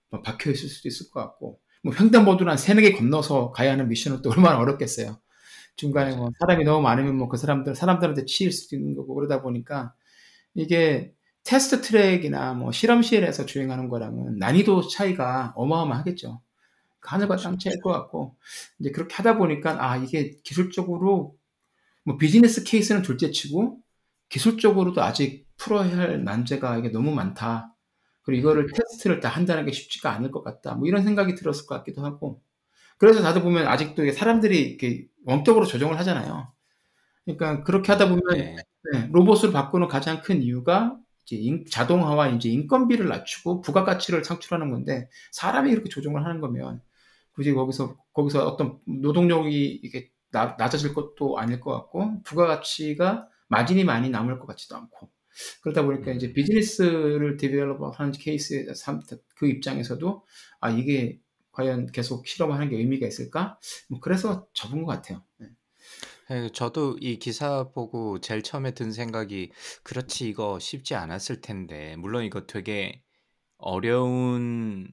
Speaker 2: 뭐 박혀 있을 수도 있을 것 같고 뭐 횡단보도를 한 세네 개 건너서 가야 하는 미션은 또 얼마나 어렵겠어요. 중간에 뭐 사람이 너무 많으면 뭐 그 사람들 사람들한테 치일 수도 있는 거고 그러다 보니까 이게 테스트 트랙이나 뭐 실험실에서 주행하는 거랑은 난이도 차이가 어마어마하겠죠. 그 하늘과 땅 차이일 것 같고 이제 그렇게 하다 보니까 아 이게 기술적으로 뭐 비즈니스 케이스는 둘째치고 기술적으로도 아직 풀어야 할 난제가 이게 너무 많다. 그리고 이거를 테스트를 다 한다는 게 쉽지가 않을 것 같다. 뭐 이런 생각이 들었을 것 같기도 하고. 그래서 다들 보면 아직도 사람들이 이렇게 원격으로 조정을 하잖아요. 그러니까 그렇게 하다 보면 네. 네, 로봇을 바꾸는 가장 큰 이유가 이제 인, 자동화와 이제 인건비를 낮추고 부가가치를 창출하는 건데 사람이 이렇게 조정을 하는 거면 굳이 거기서 거기서 어떤 노동력이 이게 나, 낮아질 것도 아닐 것 같고 부가가치가 마진이 많이 남을 것 같지도 않고 그러다 보니까 이제 음. 비즈니스를 디벨롭하는 케이스 그 입장에서도 아 이게 과연 계속 실험하는 게 의미가 있을까? 뭐 그래서 접은 것 같아요. 네.
Speaker 1: 네, 저도 이 기사 보고 제일 처음에 든 생각이 그렇지 이거 쉽지 않았을 텐데 물론 이거 되게 어려운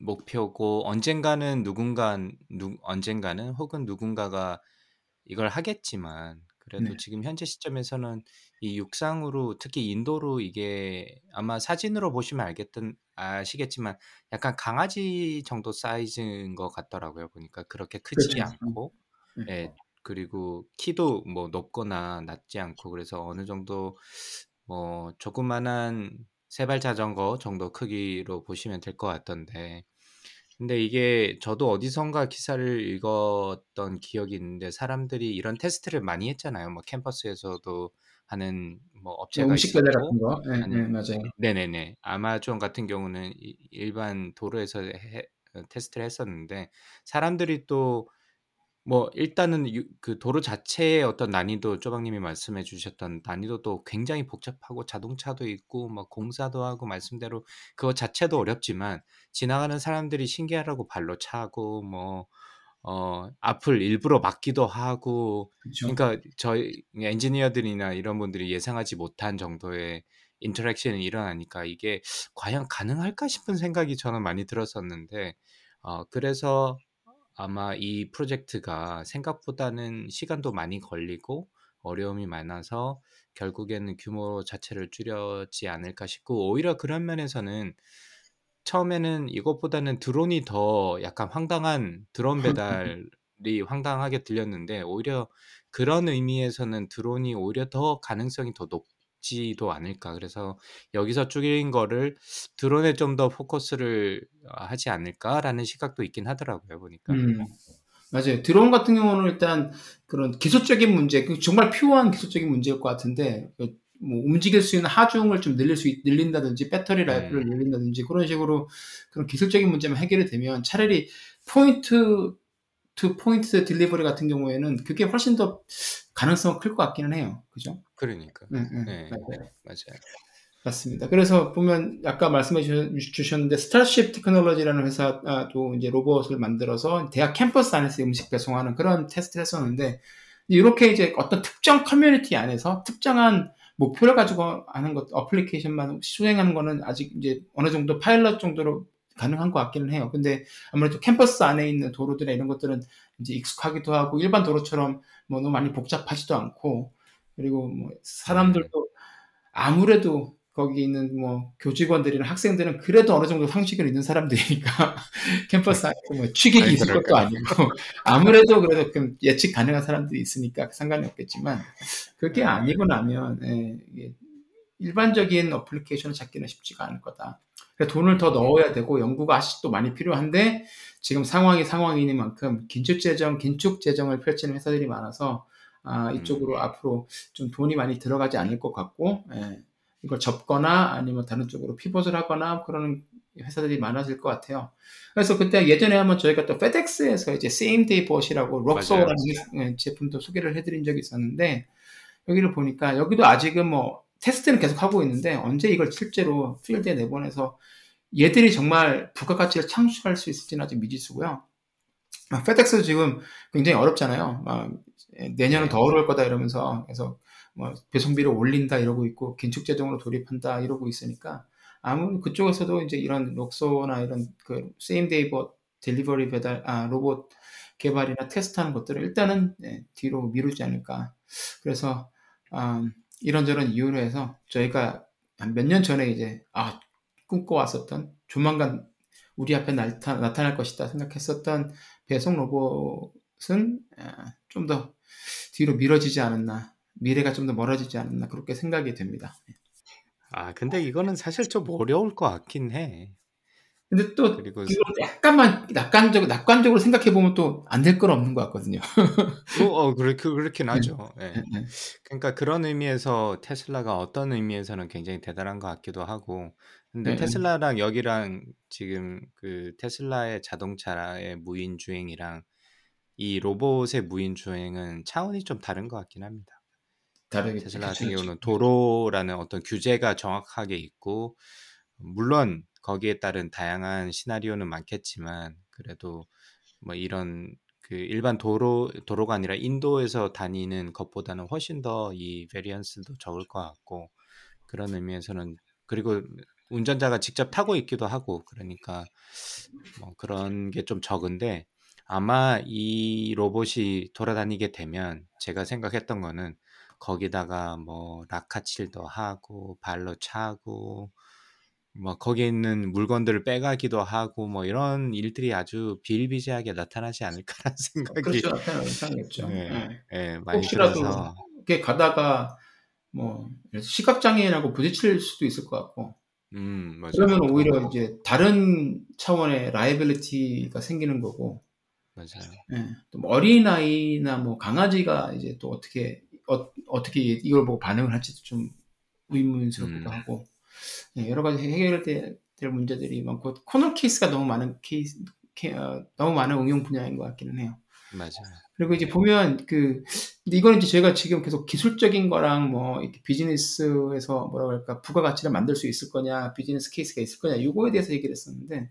Speaker 1: 목표고 언젠가는 누군가 누, 언젠가는 혹은 누군가가 이걸 하겠지만 그래도 네. 지금 현재 시점에서는 이 육상으로 특히 인도로 이게 아마 사진으로 보시면 알겠던 아시겠지만 약간 강아지 정도 사이즈인 것 같더라고요. 보니까 그렇게 크지 그렇죠. 않고 네. 예, 그리고 키도 뭐 높거나 낮지 않고 그래서 어느 정도 뭐 조그만한 세발 자전거 정도 크기로 보시면 될 것 같던데 근데 이게 저도 어디선가 기사를 읽었던 기억이 있는데 사람들이 이런 테스트를 많이 했잖아요. 뭐 캠퍼스에서도 하는 뭐 업체가
Speaker 2: 음식 배달 같은 거. 네, 네, 맞아요.
Speaker 1: 네네네. 아마존 같은 경우는 일반 도로에서 해, 어, 테스트를 했었는데 사람들이 또 뭐 일단은 그 도로 자체의 어떤 난이도 쪼박님이 말씀해 주셨던 난이도도 굉장히 복잡하고 자동차도 있고 막 공사도 하고 말씀대로 그거 자체도 어렵지만 지나가는 사람들이 신기하라고 발로 차고 뭐 어 앞을 일부러 막기도 하고 그쵸. 그러니까 저희 엔지니어들이나 이런 분들이 예상하지 못한 정도의 인터랙션이 일어나니까 이게 '과연 가능할까?' 싶은 생각이 저는 많이 들었었는데 어 그래서 아마 이 프로젝트가 생각보다는 시간도 많이 걸리고 어려움이 많아서 결국에는 규모 자체를 줄였지 않을까 싶고 오히려 그런 면에서는 처음에는 이것보다는 드론이 더 약간 황당한 드론 배달이 황당하게 들렸는데 오히려 그런 의미에서는 드론이 오히려 더 가능성이 더 높, 지도 않을까. 그래서 여기서 줄인 거를 드론에 좀 더 포커스를 어, 하지 않을까라는 시각도 있긴 하더라고요, 보니까.
Speaker 2: 음. 맞아요. 드론 같은 경우는 일단 그런 기술적인 문제, 그 정말 필요한 기술적인 문제일 것 같은데 그 뭐 움직일 수 있는 하중을 좀 늘릴 수 있, 늘린다든지 battery life를
Speaker 1: 음.
Speaker 2: 늘린다든지 그런 식으로 그런 기술적인 문제만 해결이 되면 차라리 point to point delivery 같은 경우에는 그게 훨씬 더 가능성은 클 것 같기는 해요. 그죠?
Speaker 1: 그러니까.
Speaker 2: 네, 네,
Speaker 1: 네,
Speaker 2: 맞아요.
Speaker 1: 맞아요.
Speaker 2: 맞습니다. 그래서 보면 아까 말씀해 주- 주셨는데 스타쉽 테크놀로지라는 회사도 이제 로봇을 만들어서 대학 캠퍼스 안에서 음식 배송하는 그런 테스트를 했었는데 이렇게 이제 어떤 특정 커뮤니티 안에서 특정한 목표를 가지고 하는 것 어플리케이션만 수행하는 거는 아직 이제 어느 정도 파일럿 정도로 가능한 것 같기는 해요. 근데 아무래도 캠퍼스 안에 있는 도로들이나 이런 것들은 이제 익숙하기도 하고 일반 도로처럼 뭐 너무 많이 복잡하지도 않고 그리고 뭐 사람들도 아무래도 거기 있는 뭐 교직원들이나 학생들은 그래도 어느 정도 상식을 있는 사람들이니까 캠퍼스 안에서 뭐 취객이
Speaker 1: 아니,
Speaker 2: 있을 것도? 아니고 아무래도 그래도 좀 예측 가능한 사람들이 있으니까 상관이 없겠지만 그게
Speaker 1: 네.
Speaker 2: 아니고 나면 예, 일반적인 어플리케이션을 찾기는 쉽지가 않을 거다. 돈을 더 넣어야 되고 연구가 아직도 많이 필요한데 지금 상황이 상황이니 만큼 긴축 재정, 긴축 재정을 펼치는 회사들이 많아서 아, 이쪽으로 앞으로 좀 돈이 많이 들어가지 않을 것 같고 예, 이걸 접거나 아니면 다른 쪽으로 피벗을 하거나 그러는 회사들이 많아질 것 같아요. 그래서 그때 예전에 한번 저희가 또 페덱스에서 이제 same day bot이라고 록소라는 예, 제품도 소개를 해드린 적이 있었는데 여기를 보니까 여기도 아직은 뭐 테스트는 계속 하고 있는데 언제 이걸 실제로 필드에 내보내서 얘들이 정말 부가가치를 창출할 수 있을지는 아직 미지수고요. 아, 페덱스도 지금 굉장히 어렵잖아요. 막 내년은 더 어려울 거다 이러면서 그래서 뭐 배송비를 올린다 이러고 있고 긴축 재정으로 돌입한다 이러고 있으니까 아무 그쪽에서도 이제 이런 록소나 이런 그 same day 버 delivery 배달 아 로봇 개발이나 테스트하는 것들을 일단은 예, 뒤로 미루지 않을까. 그래서 음, 이런저런 이유로 해서 저희가 한 몇 년 전에 이제 아 꿈꿔왔었던 조만간 우리 앞에 나타, 나타날 것이다 생각했었던 배송 로봇은 좀 더 뒤로 미뤄지지 않았나 미래가 좀 더 멀어지지 않았나 그렇게 생각이 됩니다.
Speaker 1: 아, 근데 이거는 사실 좀 어려울 것 같긴 해.
Speaker 2: 근데 또
Speaker 1: 그리고
Speaker 2: 약간만 낙관적 낙관적으로 생각해 보면 또 안 될 건 없는 것 같거든요.
Speaker 1: 뭐, 어, 그렇게 그렇긴
Speaker 2: 네.
Speaker 1: 하죠. 예.
Speaker 2: 네, 네.
Speaker 1: 그러니까 그런 의미에서 테슬라가 어떤 의미에서는 굉장히 대단한 것 같기도 하고. 근데
Speaker 2: 네, 네.
Speaker 1: 테슬라랑 여기랑 지금 그 테슬라의 자동차의 무인 주행이랑 이 로봇의 무인 주행은 차원이 좀 다른 것 같긴 합니다.
Speaker 2: 다르겠죠.
Speaker 1: 테슬라 같은. 경우는 도로라는 어떤 규제가 정확하게 있고 물론 거기에 따른 다양한 시나리오는 많겠지만 그래도 뭐 이런 그 일반 도로 도로가 아니라 인도에서 다니는 것보다는 훨씬 더 이 베리언스도 적을 것 같고 그런 의미에서는 그리고 운전자가 직접 타고 있기도 하고 그러니까 뭐 그런 게 좀 적은데 아마 이 로봇이 돌아다니게 되면 제가 생각했던 거는 거기다가 뭐 라카칠도 하고 발로 차고 뭐 거기에 있는 물건들을 빼가기도 하고 뭐 이런 일들이 아주 비일비재하게 나타나지 않을까라는 생각이
Speaker 2: 그렇죠. 나타나 나타나겠죠.
Speaker 1: 네,
Speaker 2: 네.
Speaker 1: 예, 많이
Speaker 2: 혹시라도 이렇게 가다가 뭐 시각 장애인하고 부딪힐 수도 있을 것 같고
Speaker 1: 음 맞아요.
Speaker 2: 그러면 오히려 이제 다른 차원의 liability가 생기는 거고
Speaker 1: 맞아요.
Speaker 2: 예, 또뭐 어린 아이나 뭐 강아지가 이제 또 어떻게 어, 떻게 이걸 보고 반응을 할지도 좀 의문스럽기도
Speaker 1: 음.
Speaker 2: 하고 예, 여러 가지 해결될 될 문제들이 많고 corner case가 너무 많은 케이스 케- 어, 너무 많은 응용 분야인 것 같기는 해요.
Speaker 1: 맞아요.
Speaker 2: 그리고 이제 보면 그 이거는 이제 저희가 지금 계속 기술적인 거랑 뭐 이렇게 비즈니스에서 뭐라 그럴까 부가가치를 만들 수 있을 거냐 business case가 있을 거냐 이거에 대해서 얘기를 했었는데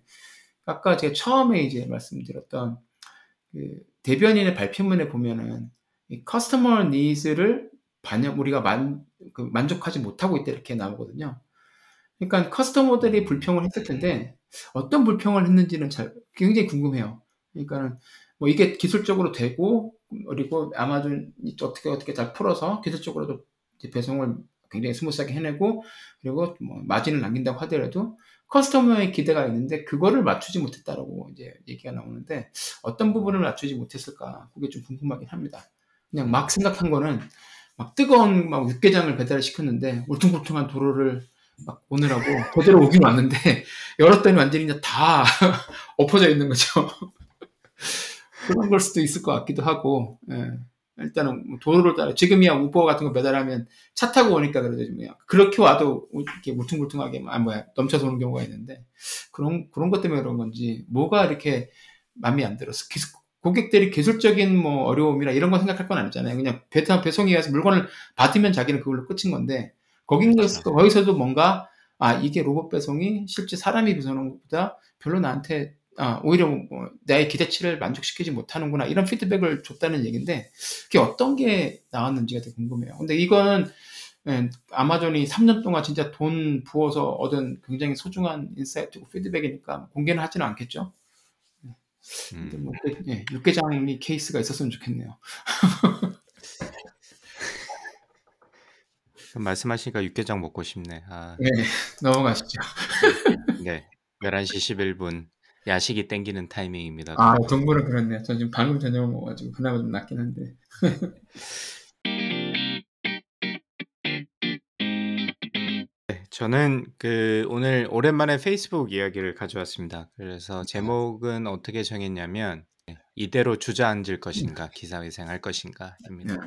Speaker 2: 아까 제가 처음에 이제 말씀드렸던 그 대변인의 발표문에 보면은 이 customer needs를 반영 우리가 만, 그 만족하지 못하고 있다 이렇게 나오거든요. 그러니까 customer들이 불평을 했을 텐데 어떤 불평을 했는지는 잘 굉장히 궁금해요. 그러니까는 뭐 이게 기술적으로 되고 그리고 아마존이 어떻게 어떻게 잘 풀어서 기술적으로도 배송을 굉장히 smooth하게 해내고 그리고 뭐 마진을 남긴다고 하더라도 customer의 기대가 있는데 그거를 맞추지 못했다라고 이제 얘기가 나오는데 어떤 부분을 맞추지 못했을까 그게 좀 궁금하긴 합니다. 그냥 막 생각한 거는 막 뜨거운 막 육개장을 배달을 시켰는데 울퉁불퉁한 도로를 막 오느라고 그대로 오긴 왔는데 열었더니 완전히 이제 다 엎어져 있는 거죠. 그런 걸 수도 있을 것 같기도 하고 예. 일단은 뭐 도로를 따라 지금이야 우버 같은 거 배달하면 차 타고 오니까 그래도 뭐 그렇게 와도 이렇게 물퉁물퉁하게 아 뭐야 넘쳐서 오는 경우가 있는데 그런 그런 것 때문에 그런 건지 뭐가 이렇게 마음에 안 들었어. 기술, 고객들이 기술적인 뭐 어려움이나 이런 거 생각할 건 아니잖아요. 그냥 배타 배송이 와서 물건을 받으면 자기는 그걸로 끝인 건데
Speaker 1: 그렇죠.
Speaker 2: 거기서도 뭔가 아 이게 로봇 배송이 실제 사람이 배송하는 것보다 별로 나한테 아, 오히려 뭐 나의 기대치를 만족시키지 못하는구나 이런 피드백을 줬다는 얘기인데 그게 어떤 게 나왔는지가 되게 궁금해요. 근데 이거는 예, 아마존이 3년 동안 진짜 돈 부어서 얻은 굉장히 소중한 인사이트고 피드백이니까 공개는 하지는 않겠죠.
Speaker 1: 음.
Speaker 2: 뭐 예, 육개장이 케이스가 있었으면 좋겠네요.
Speaker 1: 그럼 말씀하시니까 육개장 먹고 싶네. 아,
Speaker 2: 네, 넘어가시죠.
Speaker 1: 네. 11시 11분. 야식이 땡기는 타이밍입니다.
Speaker 2: 아, 동물은 그렇네요. 저 지금 방금 저녁을 먹어가지고 그나마 좀 낫긴 한데.
Speaker 1: 저는 그 오늘 오랜만에 페이스북 이야기를 가져왔습니다. 그래서 제목은 어떻게 정했냐면 이대로 주저앉을 것인가 기사회생 할 것인가입니다.
Speaker 2: 네.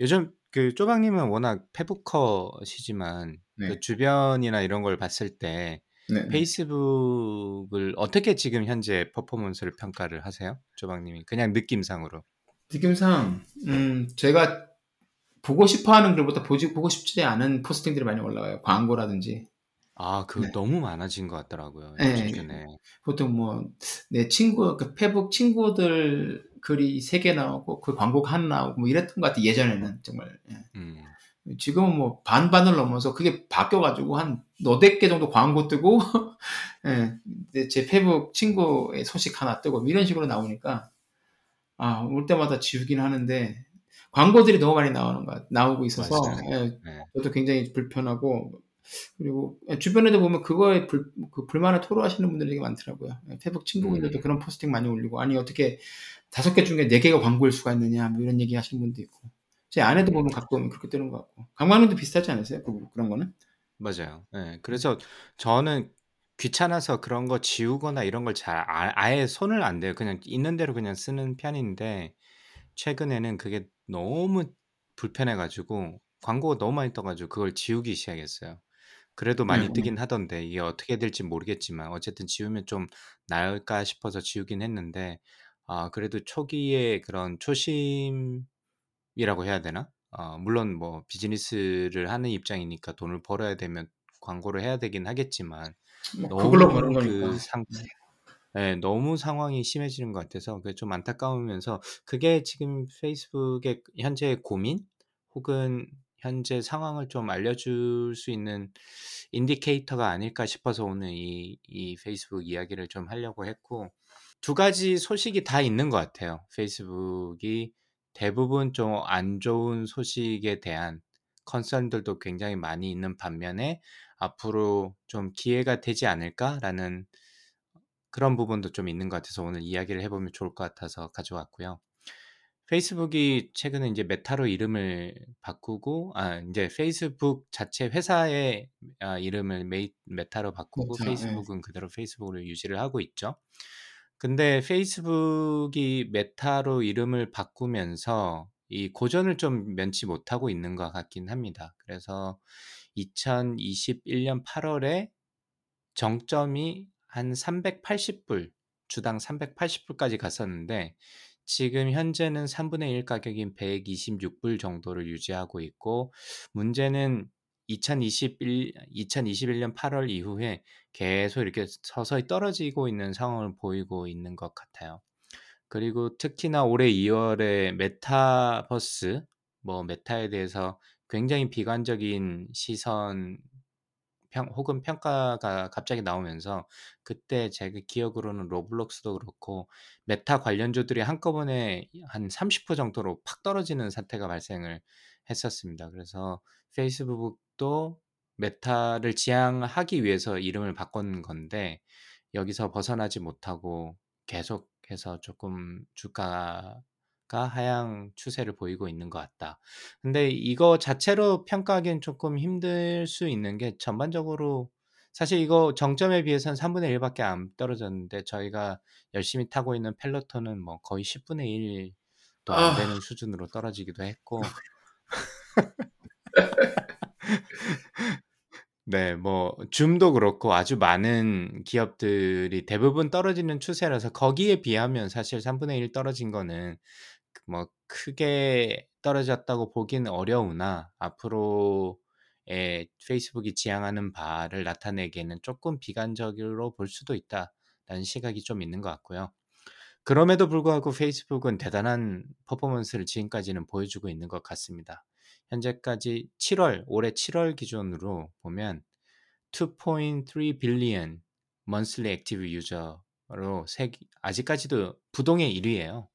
Speaker 1: 요즘 그 쪼박님은 워낙 페북커시지만
Speaker 2: 네.
Speaker 1: 그 주변이나 이런 걸 봤을 때
Speaker 2: 네.
Speaker 1: 페이스북을 어떻게 지금 현재 퍼포먼스를 평가를 하세요? 쪼박님이 그냥 느낌상으로.
Speaker 2: 느낌상 음, 제가 보고 싶어 하는 글보다 보지 보고 싶지 않은 포스팅들이 많이 올라와요. 광고라든지.
Speaker 1: 아, 그
Speaker 2: 네.
Speaker 1: 너무 많아진 것 같더라고요.
Speaker 2: 네. 보통 뭐 내 친구 그 페북 친구들 글이 세 개 나오고 그 광고가 하나 나오고 뭐 이랬던 것 같아 예전에는 정말. 예.
Speaker 1: 음.
Speaker 2: 지금은 뭐 반반을 넘어서 그게 바뀌어가지고 한 너댓 개 정도 광고 뜨고 예, 제 페북 친구의 소식 하나 뜨고 뭐 이런 식으로 나오니까 아 올 때마다 지우긴 하는데 광고들이 너무 많이 나오는 것 같- 나오고 있어서. 예,
Speaker 1: 네.
Speaker 2: 저도 굉장히 불편하고 그리고 주변에도 보면 그거에 불, 그 불만을 토로하시는 분들이 되게 많더라고요. 예, 페북 친구분들도
Speaker 1: 음.
Speaker 2: 그런 포스팅 많이 올리고 아니 어떻게 다섯 개 중에 네 개가 광고일 수가 있느냐 뭐 이런 얘기 하시는 분도 있고 제 아내도 보면 가끔 그렇게 뜨는 것 같고 강만우도 비슷하지 않으세요? 그, 그런 거는?
Speaker 1: 맞아요. 예. 그래서 저는 귀찮아서 그런 거 지우거나 이런 걸 잘 아, 아예 손을 안 대요. 그냥 있는 대로 그냥 쓰는 편인데 최근에는 그게 너무 불편해가지고 광고가 너무 많이 떠가지고 그걸 지우기 시작했어요. 그래도 많이
Speaker 2: 네.
Speaker 1: 뜨긴 하던데 이게 어떻게 될지 모르겠지만 어쨌든 지우면 좀 나을까 싶어서 지우긴 했는데 아 그래도 초기에 그런 초심이라고 해야 되나? 어, 물론 뭐 비즈니스를 하는 입장이니까 돈을 벌어야 되면 광고를 해야 되긴 하겠지만
Speaker 2: 뭐 그걸로 버는
Speaker 1: 너무
Speaker 2: 거니까.
Speaker 1: 그 상, 예, 너무 상황이 심해지는 것 같아서 그게 좀 안타까우면서 그게 지금 페이스북의 현재 고민 혹은 현재 상황을 좀 알려줄 수 있는 인디케이터가 아닐까 싶어서 오늘 이, 이 페이스북 이야기를 좀 하려고 했고 두 가지 소식이 다 있는 것 같아요. 페이스북이 대부분 좀 안 좋은 소식에 대한 컨설들도 굉장히 많이 있는 반면에 앞으로 좀 기회가 되지 않을까라는 그런 부분도 좀 있는 것 같아서 오늘 이야기를 해보면 좋을 것 같아서 가져왔고요. 페이스북이 최근에 이제 메타로 이름을 바꾸고 아 이제 페이스북 자체 회사의 아, 이름을 메이, 메타로 바꾸고
Speaker 2: 예.
Speaker 1: 페이스북은 그대로 페이스북으로 유지를 하고 있죠. 근데 페이스북이 메타로 이름을 바꾸면서 이 고전을 좀 면치 못하고 있는 것 같긴 합니다. 그래서 2021년 8월에 정점이 한 380불, 주당 380불까지 갔었는데 지금 현재는 3분의 1 가격인 126불 정도를 유지하고 있고 문제는 2021, 2021년 8월 이후에 계속 이렇게 서서히 떨어지고 있는 상황을 보이고 있는 것 같아요. 그리고 특히나 올해 2월에 메타버스, 뭐 메타에 대해서 굉장히 비관적인 시선 평, 혹은 평가가 갑자기 나오면서 그때 제가 기억으로는 로블록스도 그렇고 메타 관련주들이 한꺼번에 한 30% 정도로 팍 떨어지는 사태가 발생을 했었습니다. 그래서 페이스북도 메타를 지향하기 위해서 이름을 바꾼 건데 여기서 벗어나지 못하고 계속해서 조금 주가 가 하향 추세를 보이고 있는 것 같다. 근데 이거 자체로 평가하기엔 조금 힘들 수 있는 게 전반적으로 사실 이거 정점에 비해서는 3분의 1밖에 안 떨어졌는데 저희가 열심히 타고 있는 펠로톤은 뭐 거의 10분의 1도 말도 안
Speaker 2: 아.
Speaker 1: 되는 수준으로 떨어지기도 했고. 네. 뭐 줌도 그렇고 아주 많은 기업들이 대부분 떨어지는 추세라서 거기에 비하면 사실 3분의 1 떨어진 거는 그 뭐 크게 떨어졌다고 보기는 어려우나 앞으로의 페이스북이 지향하는 바를 나타내기에는 쪼끔 비관적으로 볼 수도 있다라는 시각이 좀 있는 것 같고요. 그럼에도 불구하고 페이스북은 대단한 퍼포먼스를 지금까지는 보여주고 있는 것 같습니다. 현재까지 7월 올해 7월 기준으로 보면 2.3 빌리언 monthly active user로 세계 아직까지도 부동의 1위예요.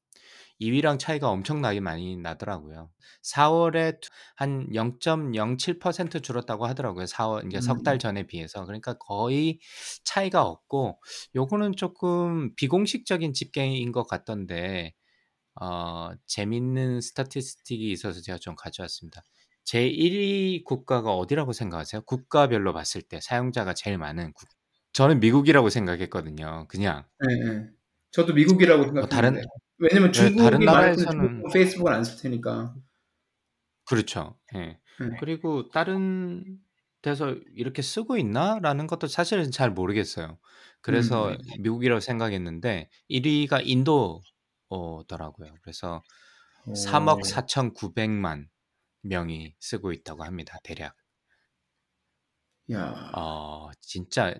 Speaker 1: 2위랑 차이가 엄청나게 많이 나더라고요. 4월에 한 0.07% 줄었다고 하더라고요. 4월 인제 석달
Speaker 2: 음.
Speaker 1: 전에 비해서. 그러니까 거의 차이가 없고 요거는 쪼끔 비공식적인 집계인 것 같던데 어 재밌는 스태티스틱이 있어서 제가 좀 가져왔습니다. 제 1위 국가가 어디라고 생각하세요? 국가별로 봤을 때 사용자가 제일 많은 국 저는 미국이라고 생각했거든요 그냥.
Speaker 2: 예예. 저도 미국이라고
Speaker 1: 뭐
Speaker 2: 생각했는데.
Speaker 1: 다른
Speaker 2: 왜냐면
Speaker 1: 네 다른
Speaker 2: 중국이 많았으면
Speaker 1: 나라에서는
Speaker 2: 페이스북을 안 쓸 테니까.
Speaker 1: 그렇죠. 예.
Speaker 2: 네.
Speaker 1: 그리고 '다른 데서 이렇게 쓰고 있나?'라는 것도 사실은 잘 모르겠어요. 그래서
Speaker 2: 음.
Speaker 1: 미국이라고 생각했는데 1 위가 인도 어 더라고요. 그래서 3
Speaker 2: 어.
Speaker 1: 4,900만 명이 쓰고 있다고 합니다 대략.
Speaker 2: 야.
Speaker 1: 어 진짜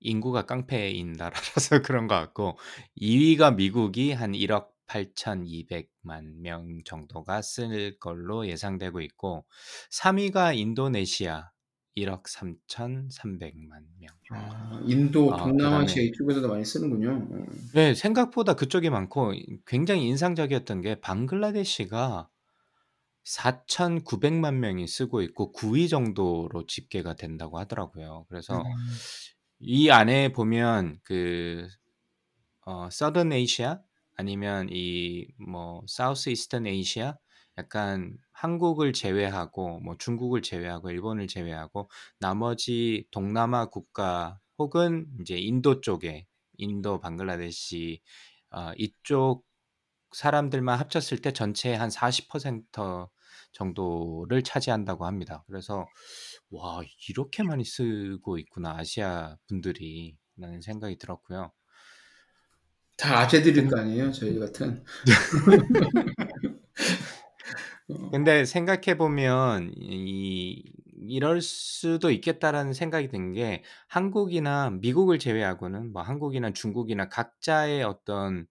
Speaker 1: 인구가 깡패인 나라라서 그런 것 같고 2 위가 미국이 한 1억 8,200만 명 정도가 쓸 걸로 예상되고 있고 3 위가 인도네시아 1억 3,300만 명.
Speaker 2: 아 인도,
Speaker 1: 아
Speaker 2: 동남아시아
Speaker 1: 그다음에
Speaker 2: 이쪽에서도 많이 쓰는군요. 어.
Speaker 1: 네 생각보다 그쪽이 많고 이 굉장히 인상적이었던 게 방글라데시가 4,900만 명이 쓰고 있고 9위 정도로 집계가 된다고 하더라고요. 그래서
Speaker 2: 음.
Speaker 1: 이 안에 보면 그어 Southern Asia 아 니면 이뭐 South Eastern Asia 약간 한국을 제외하고 뭐 중국을 제외하고 일본을 제외하고 나머지 동남아 국가 혹은 인제 인도 쪽에 인도, 방글라데시 어 이쪽 사람들만 합쳤을 때 전체의 한 40% 정도를 차지한다고 합니다. 그래서 '와 이렇게 많이 쓰고 있구나 아시아 분들이.'라는 생각이 들었고요.
Speaker 2: 다 아재들일 근거 아니에요 저희 같은. 어.
Speaker 1: 근데 생각해 보면 이 '이럴 수도 있겠다.'라는 생각이 든 게 한국이나 미국을 제외하고는 뭐 한국이나 중국이나 각자의 어떤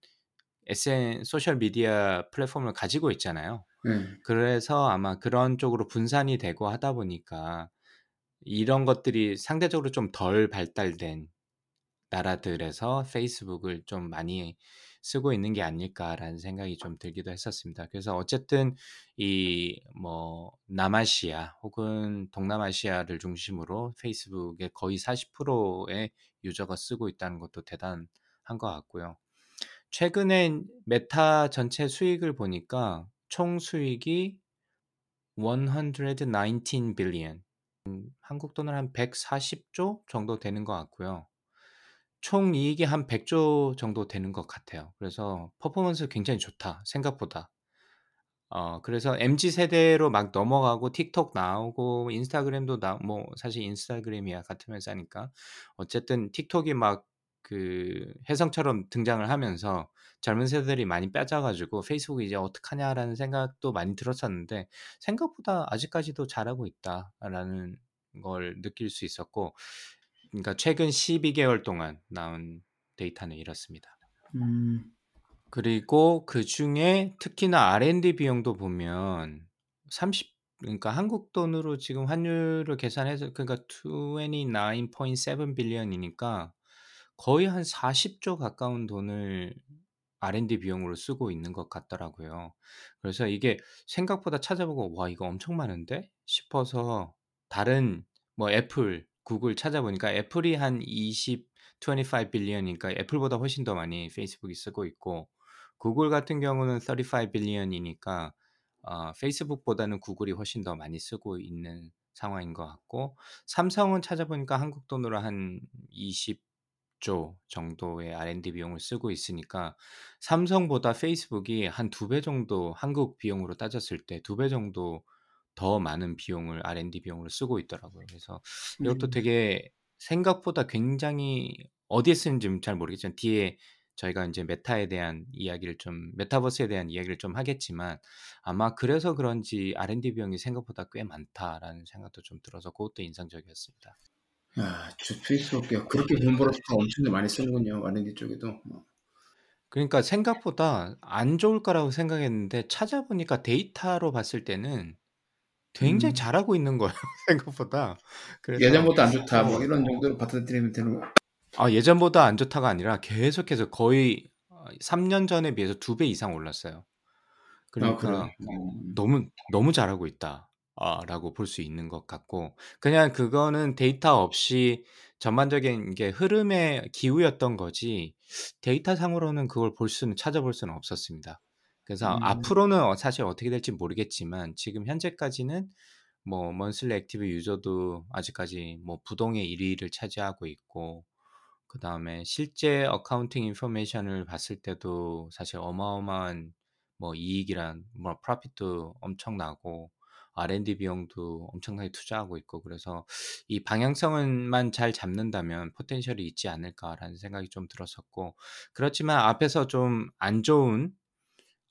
Speaker 1: SN 소셜 미디어 플랫폼을 가지고 있잖아요.
Speaker 2: 네.
Speaker 1: 그래서 아마 그런 쪽으로 분산이 되고 하다 보니까 이런 것들이 상대적으로 좀 덜 발달된 나라들에서 페이스북을 좀 많이 쓰고 있는 게 아닐까라는 생각이 좀 들기도 했었습니다. 그래서 어쨌든 이 뭐 남아시아 혹은 동남아시아를 중심으로 페이스북의 거의 40%의 user가 쓰고 있다는 것도 대단한 것 같고요. 최근에 메타 전체 수익을 보니까 총 수익이 119 billion 음 한국 돈으로 한 140조 정도 되는 것 같고요. 총 이익이 한 100조 정도 되는 것 같아요. 그래서 '퍼포먼스 굉장히 좋다 생각보다.' 어 그래서 MZ 세대로 막 넘어가고 틱톡 나오고 인스타그램도 나 뭐 사실 인스타그램이야 같은 회사니까. 어쨌든 틱톡이 막그 혜성처럼 등장을 하면서 젊은 세대들이 많이 빠져 가지고 '페이스북이 이제 어떡하냐.'라는 생각도 많이 들었었는데 '생각보다 아직까지도 잘하고 있다.'라는 걸 느낄 수 있었고 그러니까 최근 12개월 동안 나온 데이터는 이렇습니다.
Speaker 2: 음.
Speaker 1: 그리고 그 중에 특히나 R&D 비용도 보면 30 그러니까 한국 돈으로 지금 환율을 계산해서 그러니까 29.7 빌리언이니까 거의 한 40조 가까운 돈을 R&D 비용으로 쓰고 있는 것 같더라고요. 그래서 이게 생각보다 찾아보고 '와 이거 엄청 많은데?' 싶어서 다른 뭐 애플, 구글 찾아보니까 애플이 한 20 25 빌리언이니까 애플보다 훨씬 더 많이 페이스북이 쓰고 있고 구글 같은 경우는 35 빌리언이니까 어 페이스북보다는 구글이 훨씬 더 많이 쓰고 있는 상황인 것 같고 삼성은 찾아보니까 한국 돈으로 한 20조 정도의 R&D 비용을 쓰고 있으니까 삼성보다 페이스북이 한 2배 정도 한국 비용으로 따졌을 때 2배 정도 더 많은 비용을 R&D 비용으로 쓰고 있더라고요. 그래서 이것도
Speaker 2: 음.
Speaker 1: 되게 생각보다 굉장히 어디에 쓰는지는 잘 모르겠지만 뒤에 저희가 인제 메타에 대한 이야기를 좀 메타버스에 대한 이야기를 좀 하겠지만 아마 그래서 그런지 'R&D 비용이 생각보다 꽤 많다.'라는 생각도 좀 들어서 고것도 인상적이었습니다.
Speaker 2: 아저 페이스북 야 그렇게 돈 벌어서 엄청나게 많이 쓰는군요, R&D 쪽에도. 어.
Speaker 1: 그러니까 생각보다 안 좋을 거라고 생각했는데 찾아보니까 데이터로 봤을 때는 굉장히
Speaker 2: 음.
Speaker 1: 잘하고 있는 거예요, 생각보다. 그래서
Speaker 2: 예전보다 안 좋다
Speaker 1: 뭐어
Speaker 2: 이런 정도로 받아들이면 되는 거
Speaker 1: 아 예전보다 안 좋다가 아니라 계속해서 거의 어 3년 전에 비해서 2배 이상 올랐어요.
Speaker 2: 아?
Speaker 1: 그러니까
Speaker 2: 음.
Speaker 1: 너무 너무 잘하고 있다. 아 라고 볼 수 있는 것 같고 그냥 그거는 데이터 없이 전반적인 게 흐름의 기우였던 거지 데이터 상으로는 그걸 볼 수는 찾아볼 수는 없었습니다. 그래서
Speaker 2: 음.
Speaker 1: 앞으로는 어 사실 어떻게 될지 모르겠지만 지금 현재까지는 뭐 monthly active user도 아직까지 뭐 부동의 1 위를 차지하고 있고 그 다음에 실제 accounting information을 봤을 때도 사실 어마어마한 뭐 이익이랑 뭐 프로핏도 엄청나고 R&D 비용도 엄청나게 투자하고 있고 그래서 이 방향성은만 잘 잡는다면 '포텐셜이 있지 않을까.'라는 생각이 좀 들었었고 그렇지만 앞에서 좀 안 좋은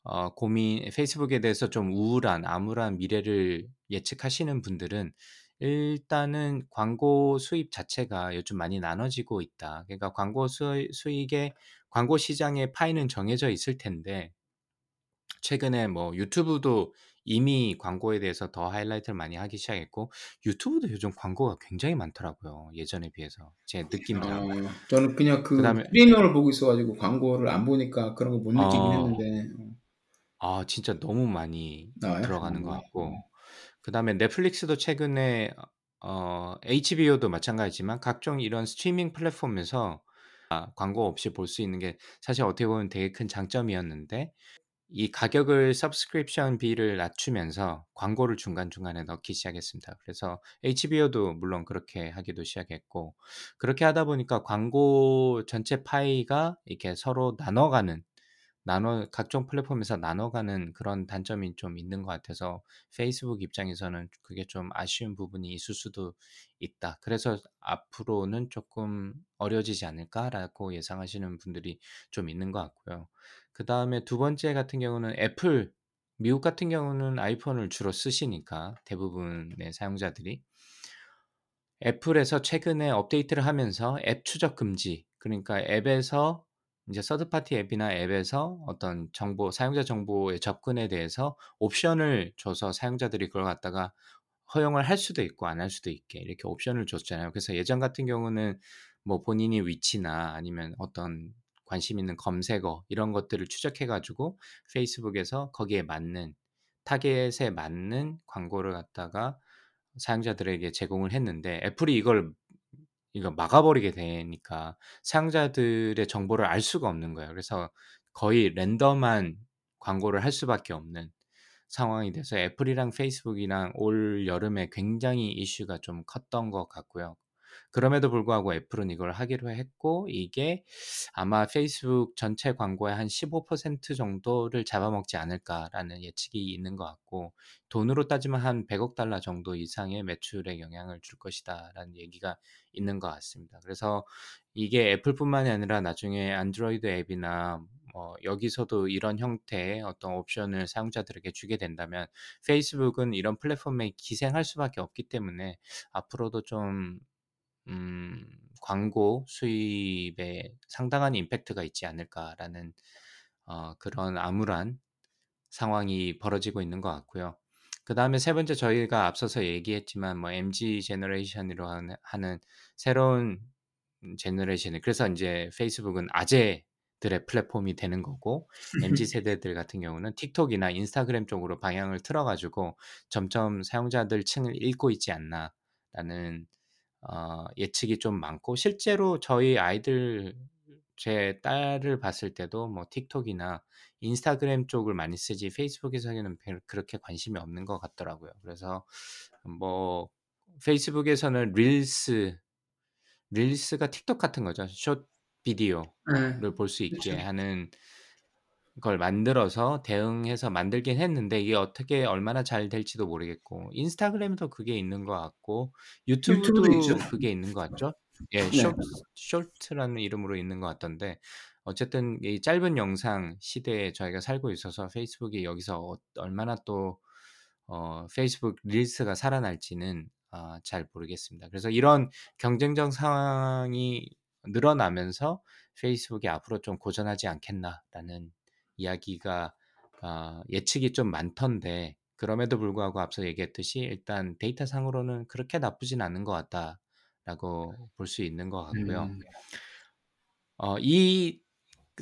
Speaker 1: 어 고민 페이스북에 대해서 좀 우울한 암울한 미래를 예측하시는 분들은 일단은 광고 수입 자체가 요즘 많이 나눠지고 있다. 그러니까 광고 수익의 광고 시장의 파이는 정해져 있을 텐데 최근에 뭐 유튜브도 이미 광고에 대해서 더 하이라이트를 많이 하기 시작했고 유튜브도 요즘 광고가 굉장히 많더라고요, 예전에 비해서 제 느낌상.
Speaker 2: 아 저는 그냥 그
Speaker 1: 그다음에
Speaker 2: 프리미엄을 보고 있어 가지고 광고를 안 보니까 그런 걸못 느끼긴
Speaker 1: 어.
Speaker 2: 했는데 어.
Speaker 1: 아 진짜 너무 많이
Speaker 2: 나와요?
Speaker 1: 들어가는 것
Speaker 2: 어.
Speaker 1: 같고
Speaker 2: 어.
Speaker 1: 그다음에 넷플릭스도 최근에 어 HBO도 마찬가지지만 각종 이런 스트리밍 플랫폼에서 아 광고 없이 볼 수 있는 게 사실 어떻게 보면 되게 큰 장점이었는데 이 가격을 subscription비를 낮추면서 광고를 중간중간에 넣기 시작했습니다. 그래서 HBO도 물론 그렇게 하기도 시작했고 그렇게 하다 보니까 광고 전체 파이가 이렇게 서로 나눠가는 나눠 각종 플랫폼에서 나눠가는 그런 단점이 좀 있는 것 같아서 페이스북 입장에서는 그게 좀 아쉬운 부분이 있을 수도 있다. 그래서 '앞으로는 쪼끔 어려워지지 않을까?'라고 예상하시는 분들이 좀 있는 것 같고요. 그 다음에 두 번째 같은 경우는 애플 미국 같은 경우는 아이폰을 주로 쓰시니까 대부분의 사용자들이 애플에서 최근에 업데이트를 하면서 앱 추적 금지 그러니까 앱에서 인제 third party 앱이나 앱에서 어떤 정보 사용자 정보의 접근에 대해서 옵션을 줘서 사용자들이 그걸 갖다가 허용을 할 수도 있고 안 할 수도 있게 이렇게 옵션을 줬잖아요. 그래서 예전 같은 경우는 뭐 본인이 위치나 아니면 어떤 관심 있는 검색어 이런 것들을 추적해 가지고 페이스북에서 거기에 맞는 타겟에 맞는 광고를 갖다가 사용자들에게 제공을 했는데 애플이 이걸 이걸 막아 버리게 되니까 사용자들의 정보를 알 수가 없는 거예요. 그래서 거의 랜덤한 광고를 할 수밖에 없는 상황이 돼서 애플이랑 페이스북이랑 올 여름에 굉장히 이슈가 좀 컸던 것 같고요. 그럼에도 불구하고 애플은 이걸 하기로 했고 이게 아마 '페이스북 전체 광고의 한 15% 정도를 잡아먹지 않을까.'라는 예측이 있는 것 같고 돈으로 따지면 한 1 0 0 달러 정도 이상의 매출에 영향을 줄 것이다라는 얘기가 있는 것 같습니다. 그래서 이게 애플뿐만이 아니라 나중에 안드로이드 앱이나 뭐 여기서도 이런 형태의 어떤 옵션을 사용자들에게 주게 된다면 페이스북은 이런 플랫폼에 기생할 수밖에 없기 때문에 앞으로도 좀 음 '광고 수입에 상당한 impact가 있지 않을까.'라는 어 그런 암울한 상황이 벌어지고 있는 것 같고요. 그 다음에 세 번째 저희가 앞서서 얘기했지만 뭐 MZ 제너레이션이라고 하는 새로운 음 generation이 그래서 인제 페이스북은 아재들의 플랫폼이 되는 거고 MZ 세대들 같은 경우는 틱톡이나 인스타그램 쪽으로 방향을 틀어 가지고 '점점 사용자들 층을 잃고 있지 않나.'라는 어 예측이 좀 많고 실제로 저희 아이들 제 딸을 봤을 때도 뭐 틱톡이나 인스타그램 쪽을 많이 쓰지 페이스북에서는 별 그렇게 관심이 없는 것 같더라고요. 그래서 뭐 페이스북에서는 릴스 릴스가 틱톡 같은 거죠. short video를
Speaker 2: 네.
Speaker 1: 볼수 있게
Speaker 2: 그쵸.
Speaker 1: 하는 걸 만들어서 대응해서 만들긴 했는데 이게 어떻게 얼마나 잘 될지도 모르겠고 인스타그램도 그게 있는 것 같고
Speaker 2: 유튜브도.
Speaker 1: 유튜브도 그게 있는 것 같죠? 예,
Speaker 2: 네.
Speaker 1: 쇼트라는 이름으로 있는 것 같던데 어쨌든 이 짧은 영상 시대에 저희가 살고 있어서 페이스북이 여기서 어 얼마나 또 어 페이스북 릴스가 살아날지는 아잘 모르겠습니다. 그래서 이런 경쟁적 상황이 늘어나면서 '페이스북이 앞으로 좀 고전하지 않겠나.'라는 이야기가 아 예측이 좀 많던데 그럼에도 불구하고 앞서 얘기했듯이 일단 데이터 상으로는 그렇게 나쁘진 않은 것 같다라고 볼 수 있는 것 같고요.
Speaker 2: 음.
Speaker 1: 어 이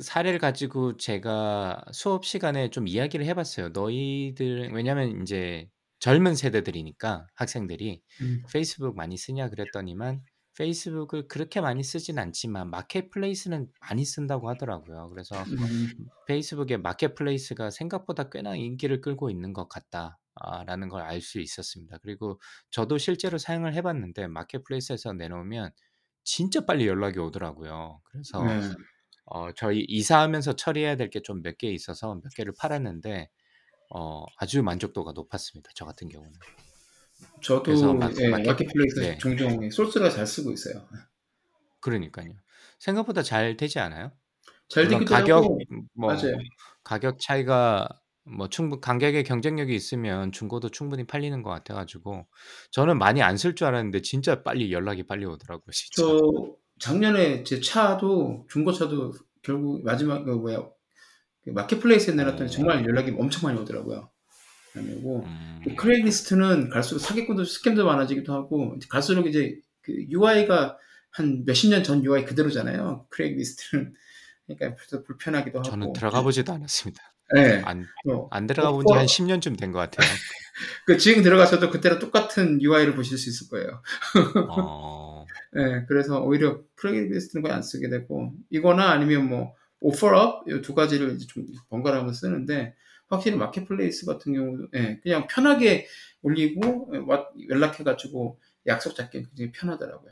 Speaker 1: 사례를 가지고 제가 수업 시간에 좀 이야기를 해 봤어요. 너희들 왜냐면 인제 젊은 세대들이니까 학생들이
Speaker 2: 음.
Speaker 1: "페이스북 많이 쓰냐?" 그랬더니만 페이스북을 그렇게 많이 쓰진 않지만 Marketplace는 많이 쓴다고 하더라고요. 그래서
Speaker 2: 음.
Speaker 1: 페이스북의 Marketplace가 생각보다 꽤나 인기를 끌고 있는 것 같다. 아 라는 걸 알 수 있었습니다. 그리고 저도 실제로 사용을 해 봤는데 Marketplace에서 내놓으면 진짜 빨리 연락이 오더라고요. 그래서
Speaker 2: 네.
Speaker 1: 어 저희 이사하면서 처리해야 될 게 좀 몇 개 있어서 몇 개를 팔았는데 어 아주 만족도가 높았습니다, 저 같은 경우는.
Speaker 2: 저도 마예
Speaker 1: 마켓
Speaker 2: 마켓플레이스
Speaker 1: 네.
Speaker 2: 종종 예 소스라 잘 쓰고 있어요. 예.
Speaker 1: 그러니깐요. 생각보다 잘 되지 않아요?
Speaker 2: 잘 되기도
Speaker 1: 가격
Speaker 2: 하고
Speaker 1: 음뭐
Speaker 2: 맞아요.
Speaker 1: 가격 차이가 뭐 충분 가격의 경쟁력이 있으면 중고도 충분히 팔리는 것 같아 가지고 저는 많이 안 쓸 줄 알았는데 진짜 빨리 연락이 빨리 오더라고요, 진짜.
Speaker 2: 저 작년에 제 차도 중고차도 결국 마지막 그 뭐야 그 Marketplace에 내놨더니
Speaker 1: 어.
Speaker 2: 정말 연락이 엄청 많이 오더라고요. 오고
Speaker 1: 음.
Speaker 2: 그 Craigslist는 갈수록 사기꾼도 scam도 많아지기도 하고 갈수록 이제 그 UI가 한 몇십 년 전 UI 그대로잖아요. Craigslist는 그러니까 그래서 불편하기도 하고.
Speaker 1: 저는 들어가 보지도 않았습니다.
Speaker 2: 네.
Speaker 1: 안뭐안 들어가 본 지한
Speaker 2: 오퍼
Speaker 1: 10 년쯤 된 것 같아요.
Speaker 2: 그 지금 들어가셔도 그때랑 똑같은 UI를 보실 수 있을 거예요.
Speaker 1: 어.
Speaker 2: 예. 그래서 오히려 Craigslist는 거의 안 쓰게 되고 이거나 아니면 뭐 오퍼업 요두 가지를 좀 번갈아 가면서 쓰는데 확실히 Marketplace 같은 경우도 예 그냥 편하게 올리고 예와 연락해 가지고 약속 잡기 굉장히 편하더라고요.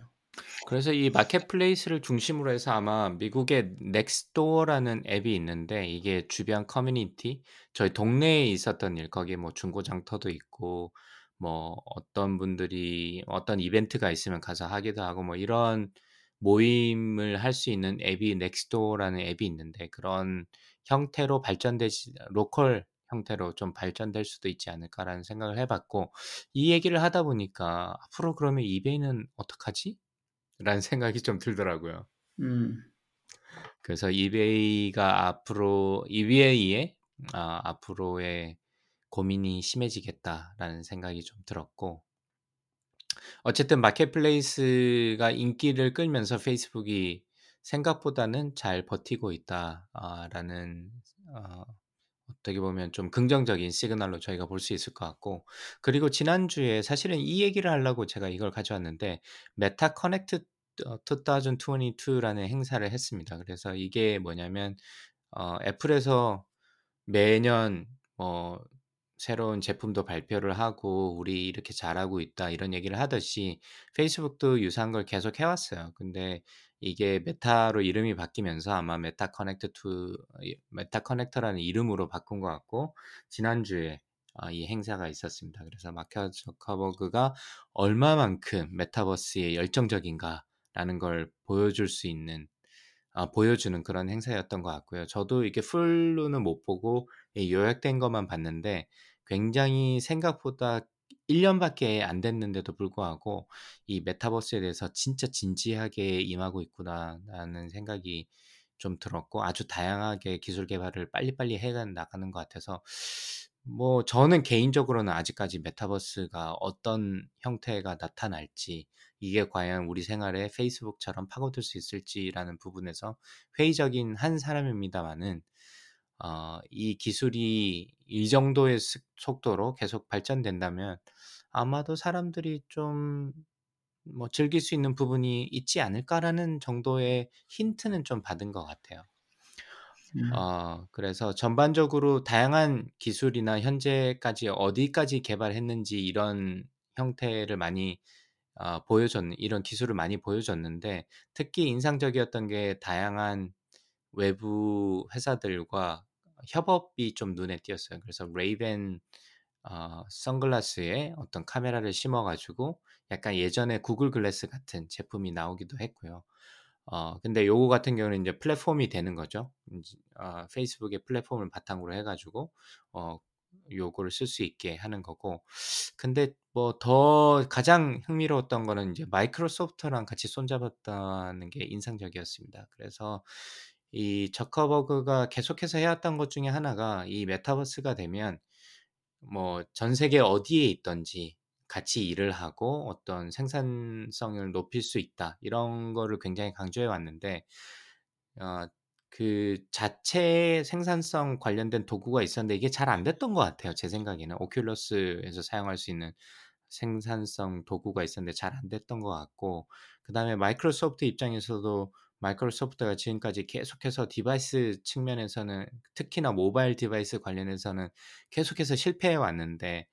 Speaker 1: 그래서 이 Marketplace를 중심으로 해서 아마 미국의 Nextdoor라는 앱이 있는데 이게 주변 커뮤니티 저희 동네에 있었던 일 거기에 뭐 중고장터도 있고 뭐 어떤 분들이 어떤 이벤트가 있으면 가서 하기도 하고 뭐 이런 모임을 할 수 있는 앱이 Nextdoor라는 앱이 있는데 그런 형태로 발전되지 로컬 형태로 좀 발전될 수도 있지 않을까라는 생각을 해 봤고 이 얘기를 하다 보니까 '앞으로 그러면 이베이는 어떡하지?' 라는 생각이 좀 들더라고요.
Speaker 2: 음.
Speaker 1: 그래서 이베이가 앞으로 이베이의 아 앞으로의 고민이 심해지겠다라는 생각이 좀 들었고 어쨌든 마켓플레이스가 인기를 끌면서 페이스북이 생각보다는 잘 버티고 있다 아 라는 어 어떻게 보면 좀 긍정적인 시그널로 저희가 볼 수 있을 것 같고 그리고 지난주에 사실은 이 얘기를 하려고 제가 이걸 가져왔는데 메타 커넥트 어2022 라는 행사를 했습니다. 그래서 이게 뭐냐면 어 애플에서 매년 뭐 새로운 제품도 발표를 하고 "우리 이렇게 잘하고 있다." 이런 얘기를 하듯이 페이스북도 유사한 걸 계속 해 왔어요. 근데 이게 메타로 이름이 바뀌면서 아마 메타 커넥트 투이 메타 커넥트라는 이름으로 바꾼 것 같고 지난주에 아 이 행사가 있었습니다. 그래서 마크 저커버그가 얼마만큼 메타버스에 열정적인가라는 걸 보여줄 수 있는 아 보여주는 그런 행사였던 것 같고요. 저도 이게 풀로는 못 보고 이 요약된 것만 봤는데 굉장히 생각보다 1 년밖에 안 됐는데도 불구하고 이 '메타버스에 대해서 진짜 진지하게 임하고 있구나.'라는 생각이 좀 들었고 아주 다양하게 기술 개발을 빨리빨리 해 나가는 것 같아서 뭐 저는 개인적으로는 아직까지 메타버스가 어떤 형태가 나타날지 이게 과연 우리 생활에 페이스북처럼 파고들 수 있을지라는 부분에서 회의적인 한 사람입니다마는 어 이 기술이 이 정도의 스 속도로 계속 발전된다면 아마도 사람들이 좀 뭐 '즐길 수 있는 부분이 있지 않을까.'라는 정도의 힌트는 좀 받은 것 같아요.
Speaker 2: 음.
Speaker 1: 어 그래서 전반적으로 다양한 기술이나 현재까지 어디까지 개발했는지 이런 형태를 많이 어, 보여줬는 이런 기술을 많이 보여줬는데 특히 인상적이었던 게 다양한 외부 회사들과 협업이 좀 눈에 띄었어요. 그래서 레이벤 어, 선글라스에 어떤 카메라를 심어가지고 약간 예전에 구글 글래스 같은 제품이 나오기도 했고요. 어, 근데 요거 같은 경우는 이제 플랫폼이 되는 거죠. 어, 페이스북의 플랫폼을 바탕으로 해가지고 어, 요거를 쓸 수 있게 하는 거고. 근데 뭐 더 가장 흥미로웠던 거는 이제 마이크로소프트랑 같이 손잡았다는 게 인상적이었습니다. 그래서 이 저커버그가 계속해서 해왔던 것 중에 하나가 이 메타버스가 되면 뭐 전 세계 어디에 있든지 같이 일을 하고 어떤 생산성을 높일 수 있다. 이런 거를 굉장히 강조해 왔는데 어, 그 자체 생산성 관련된 도구가 있었는데 이게 잘 안 됐던 것 같아요. 제 생각에는 오큘러스에서 사용할 수 있는 생산성 도구가 있었는데 잘 안 됐던 것 같고 그 다음에 마이크로소프트 입장에서도 마이크로소프트가 지금까지 계속해서 디바이스 측면에서는 특히나 모바일 디바이스 관련해서는 계속해서 실패해 왔는데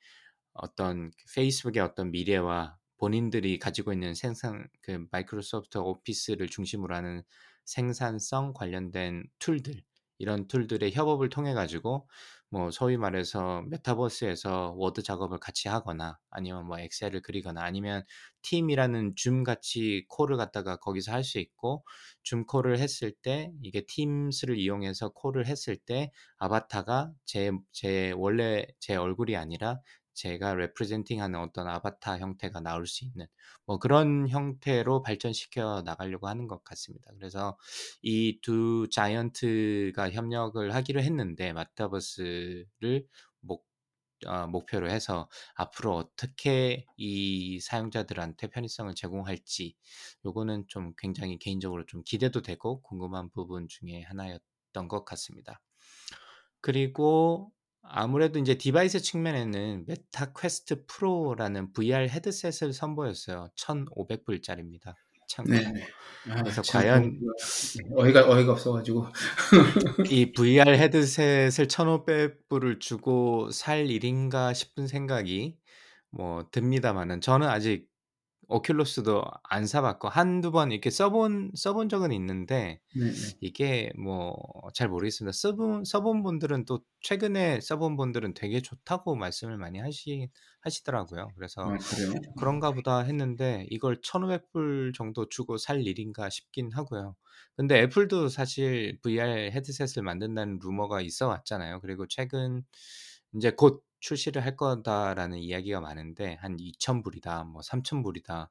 Speaker 1: 어떤 페이스북의 어떤 미래와 본인들이 가지고 있는 생산 그 마이크로소프트 오피스를 중심으로 하는 생산성 관련된 툴들 이런 툴들의 협업을 통해 가지고 뭐 소위 말해서 메타버스에서 워드 작업을 같이 하거나 아니면 뭐 엑셀을 그리거나 아니면 팀스라는 줌 같이 콜을 갖다가 거기서 할 수 있고 줌 콜을 했을 때 이게 팀스를 이용해서 콜을 했을 때 아바타가 제 제 원래 제 얼굴이 아니라 제가 representing하는 어떤 아바타 형태가 나올 수 있는 뭐 그런 형태로 발전시켜 나가려고 하는 것 같습니다. 그래서 이 두 giant가 협력을 하기로 했는데 메타버스를 목 어, 목표로 해서 앞으로 어떻게 이 사용자들한테 편의성을 제공할지 요거는 좀 굉장히 개인적으로 좀 기대도 되고 궁금한 부분 중에 하나였던 것 같습니다. 그리고 아무래도 이제 디바이스 측면에는 메타 퀘스트 프로라는 VR 헤드셋을 선보였어요. 1,500불짜리입니다. 참고로.
Speaker 2: 네. 아,
Speaker 1: 그래서
Speaker 2: 참
Speaker 1: 과연
Speaker 2: 어이가 어이가 없어가지고
Speaker 1: 이 VR 헤드셋을 1,500불을 주고 살 일인가 싶은 생각이 뭐 듭니다만은 저는 아직 오큘러스도 안 사봤고 한두 번 이렇게 써본 써본 적은 있는데
Speaker 2: 네네.
Speaker 1: 이게 뭐 잘 모르겠습니다. 써본 써본 분들은 또 최근에 써본 분들은 되게 좋다고 말씀을 많이 하시 하시더라고요. 그래서
Speaker 2: 아 그래요?
Speaker 1: 그런가 보다 했는데 이걸 1,500불 정도 주고 살 일인가 싶긴 하고요. 근데 애플도 사실 VR 헤드셋을 만든다는 루머가 있어 왔잖아요. 그리고 최근 이제 곧 출시를 할 거다라는 이야기가 많은데 한 2,000불이다, 뭐 3,000불이다.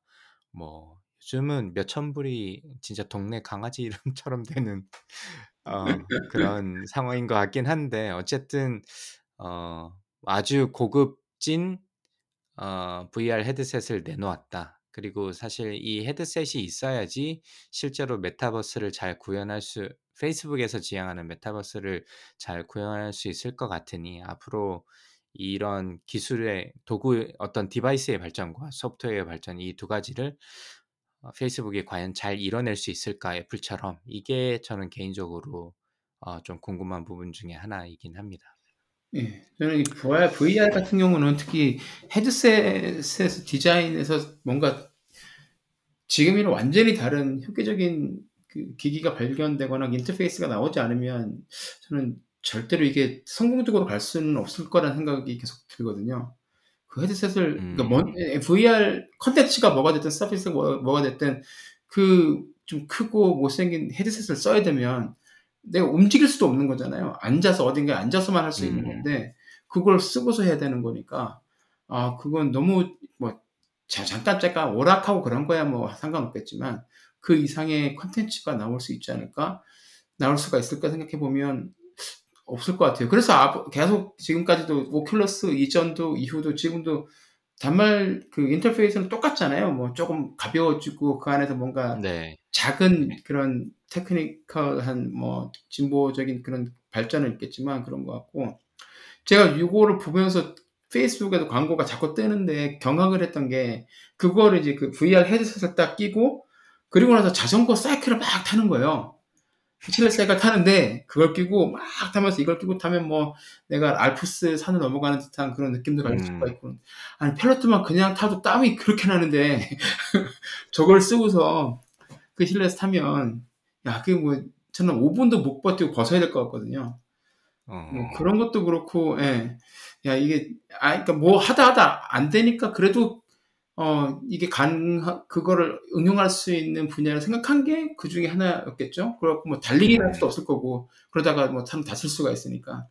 Speaker 1: 뭐 요즘은 몇천 불이 진짜 동네 강아지 이름처럼 되는 어 그런 상황인 것 같긴 한데 어쨌든 어 아주 고급진 어 VR 헤드셋을 내놓았다. 그리고 사실 이 헤드셋이 있어야지 실제로 메타버스를 잘 구현할 수 페이스북에서 지향하는 메타버스를 잘 구현할 수 있을 것 같으니 앞으로 이런 기술의 도구의 어떤 디바이스의 발전과 소프트웨어의 발전 이 두 가지를 어 페이스북이 과연 잘 이뤄낼 수 있을까 애플처럼 이게 저는 개인적으로 어 좀 궁금한 부분 중에 하나이긴 합니다.
Speaker 2: 예. 저는 이 VR VR 같은 경우는 특히 헤드셋에서 디자인에서 뭔가 지금이랑 완전히 다른 획기적인 그 기기가 발견되거나 인터페이스가 나오지 않으면 저는 절대로 이게 성공적으로 갈 수는 없을 거라는 생각이 계속 들거든요. 그 헤드셋을 그러니까
Speaker 1: 음.
Speaker 2: 뭔예 VR 콘텐츠가 뭐가 됐든 서비스가 뭐 뭐가 됐든 그 좀 크고 못생긴 헤드셋을 써야 되면 내가 움직일 수도 없는 거잖아요. 앉아서 어딘가에 앉아서만 할 수 있는
Speaker 1: 음.
Speaker 2: 건데 그걸 쓰고서 해야 되는 거니까 아 그건 너무 뭐 자 잠깐 잠깐 오락하고 그런 거야 뭐 상관없겠지만 그 이상의 콘텐츠가 나올 수 있지 않을까? 나올 수가 있을까 생각해 보면 없을 것 같아요. 그래서 앞 계속 지금까지도 오큘러스 이전도 이후도 지금도 단말 그 인터페이스는 똑같잖아요. 뭐 쪼금 가벼워지고 그 안에서 뭔가
Speaker 1: 네.
Speaker 2: 작은 그런 테크니컬한 뭐 진보적인 그런 발전은 있겠지만 그런 것 같고 제가 요거를 보면서 페이스북에도 광고가 자꾸 뜨는데 경악을 했던 게 그거를 이제 그 VR 헤드셋을 딱 끼고 그리고 나서 자전거 사이클을 막 타는 거예요. 실내 사이클 타는데 그걸 끼고 막 타면서 이걸 끼고 타면 뭐 내가 알프스 산을 넘어가는 듯한 그런 느낌도 가질 수가
Speaker 1: 음.
Speaker 2: 있고 아니 펠로트만 그냥 타도 땀이 그렇게 나는데 저걸 쓰고서 그 실내에서 타면 야 그게 뭐 저는 5분도 못 버티고 벗어야 될 것 같거든요.
Speaker 1: 어.
Speaker 2: 뭐 그런 것도 그렇고, 예. 야, 이게, 아, 그니까 뭐 하다 하다 안 되니까 그래도, 어, 이게 가능, 그거를 응용할 수 있는 분야를 생각한 게 그 중에 하나였겠죠? 그렇고 뭐 달리기를 할 수도 없을 거고, 그러다가 뭐참 다칠 수가 있으니까.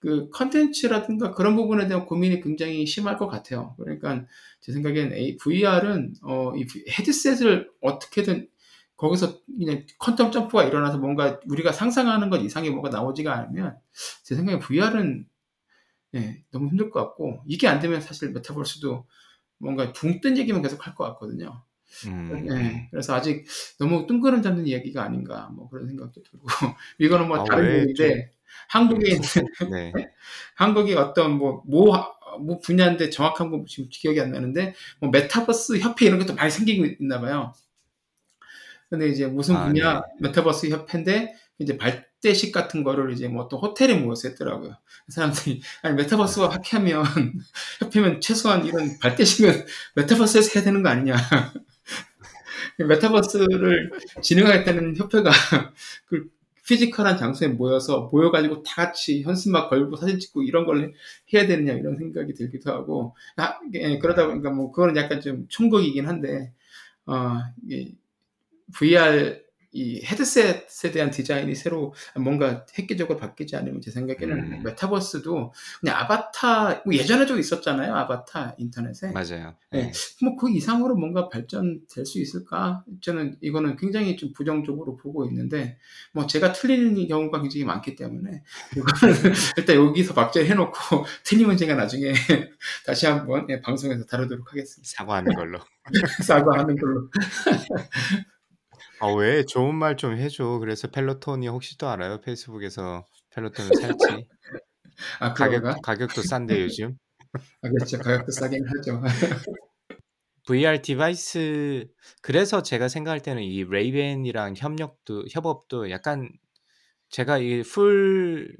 Speaker 2: 그 컨텐츠라든가 그런 부분에 대한 고민이 굉장히 심할 것 같아요. 그러니까 제 생각엔 VR은, 어, 이 헤드셋을 어떻게든 거기서 그냥 퀀텀 점프가 일어나서 뭔가 우리가 상상하는 것 이상의 뭐가 나오지가 않으면 제 생각에 VR은 예, 너무 힘들 것 같고 이게 안 되면 사실 메타버스도 뭔가 붕 뜬 얘기만 계속 할 것 같거든요.
Speaker 1: 음.
Speaker 2: 예, 그래서 아직 너무 뜬구름 잡는 이야기가 아닌가 뭐 그런 생각도 들고 이거는 뭐
Speaker 1: 아,
Speaker 2: 다른
Speaker 1: 왜
Speaker 2: 얘기인데 한국에 있는
Speaker 1: 네.
Speaker 2: 한국의 어떤 뭐, 뭐, 뭐 분야인데 정확한 거 지금 기억이 안 나는데, 뭐 메타버스 협회 이런 것도 많이 생기고 있나 봐요. 근데 이제 무슨
Speaker 1: 아,
Speaker 2: 분야
Speaker 1: 네.
Speaker 2: 메타버스 협회인데, 이제 발대식 같은 거를 이제 뭐 어떤 호텔에 모여서 했더라고요. 사람들이, 아니, 메타버스 협회면, 협회면 최소한 이런 발대식은 메타버스에서 해야 되는 거 아니냐. 메타버스를 진행하겠다는 협회가 그 physical한 장소에 모여서 모여가지고 다 같이 현수막 걸고 사진 찍고 이런 걸 해야 되느냐 이런 생각이 들기도 하고 아, 예, 그러다 보니까 뭐 그거는 약간 좀 총극이긴 한데 어, 이 VR 이 헤드셋에 대한 디자인이 새로 뭔가 획기적으로 바뀌지 않으면 제 생각에는
Speaker 1: 음.
Speaker 2: 메타버스도 그냥 아바타 뭐 예전에도 있었잖아요 아바타 인터넷에
Speaker 1: 맞아요.
Speaker 2: 네.
Speaker 1: 네.
Speaker 2: 뭐그 이상으로 뭔가 발전될 수 있을까? 저는 이거는 굉장히 좀 부정적으로 보고 있는데 뭐 제가 틀리는 경우가 굉장히 많기 때문에 이거는 일단 여기서 박제를 해놓고 틀리면 제가 나중에 다시 한번 예, 방송에서 다루도록 하겠습니다.
Speaker 1: 사과하는 걸로.
Speaker 2: 사과하는 걸로.
Speaker 1: 아, 왜? 좋은 말 좀 해 줘. 그래서 펠로톤이 혹시 또 알아요? 페이스북에서 펠로톤을 살지.
Speaker 2: 아
Speaker 1: 가격,
Speaker 2: 그런가?
Speaker 1: 가격도 싼데 요즘.
Speaker 2: 아 그렇죠. 가격도 싸긴 하죠.
Speaker 1: VR 디바이스 그래서 제가 생각할 때는 이 레이밴이랑 협력도 협업도 약간 제가 이 풀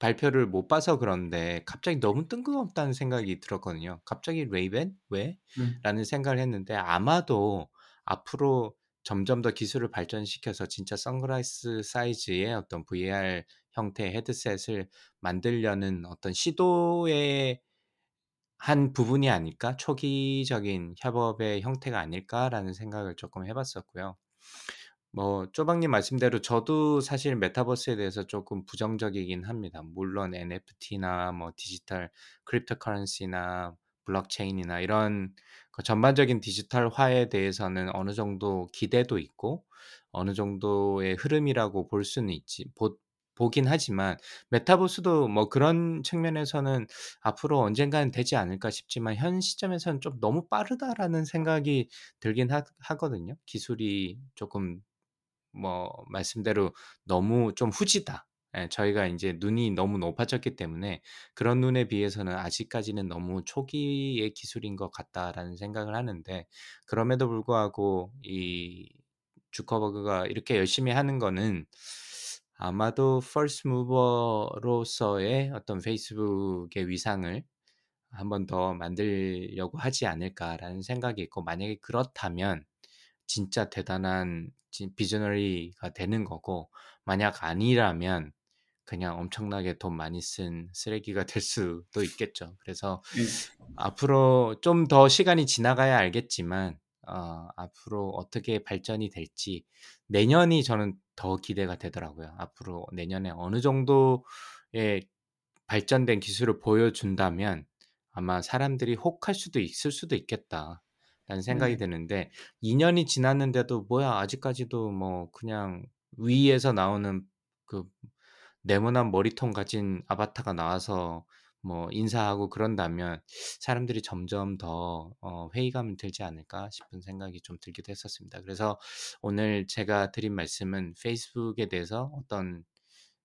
Speaker 1: 발표를 못 봐서 그런데 갑자기 너무 뜬금없다는 생각이 들었거든요. 갑자기 레이밴 왜?
Speaker 2: 음.
Speaker 1: 라는 생각을 했는데 아마도 앞으로 점점 더 기술을 발전시켜서 진짜 선글라스 사이즈의 어떤 VR 형태의 헤드셋을 만들려는 어떤 시도의 한 부분이 아닐까? 초기적인 협업의 형태가 아닐까라는 생각을 조금 해봤었고요. 뭐 쪼박님 말씀대로 저도 사실 메타버스에 대해서 조금 부정적이긴 합니다. 물론 NFT나 뭐 디지털 cryptocurrency나 블록체인이나 이런 그 전반적인 디지털화에 대해서는 어느 정도 기대도 있고 어느 정도의 흐름이라고 볼 수는 있지 보, 보긴 하지만 메타버스도 뭐 그런 측면에서는 앞으로 언젠가는 되지 않을까 싶지만 현 시점에서는 좀 너무 빠르다라는 생각이 들긴 하, 하거든요. 기술이 조금 뭐 말씀대로 너무 좀 후지다. 예, 저희가 이제 눈이 너무 높아졌기 때문에 그런 눈에 비해서는 아직까지는 너무 초기의 기술인 것 같다라는 생각을 하는데 그럼에도 불구하고 이 주커버그가 이렇게 열심히 하는 거는 아마도 first mover로서의 어떤 페이스북의 위상을 한번더 만들려고 하지 않을까라는 생각이 있고 만약에 그렇다면 진짜 대단한 visionary가 되는 거고 만약 아니라면 그냥 엄청나게 돈 많이 쓴 쓰레기가 될 수도 있겠죠. 그래서
Speaker 2: 네.
Speaker 1: 앞으로 좀 더 시간이 지나가야 알겠지만 어, 앞으로 어떻게 발전이 될지 내년이 저는 더 기대가 되더라고요. 앞으로 내년에 어느 정도의 발전된 기술을 보여준다면 아마 사람들이 혹할 수도 있을 수도 있겠다. 라는 생각이
Speaker 2: 네.
Speaker 1: 드는데 2년이 지났는데도 뭐야 아직까지도 뭐 그냥 위에서 나오는 그 네모난 머리통 가진 아바타가 나와서 뭐 인사하고 그런다면 사람들이 점점 더 어, 회의감이 들지 않을까 싶은 생각이 좀 들기도 했었습니다. 그래서 오늘 제가 드린 말씀은 페이스북에 대해서 어떤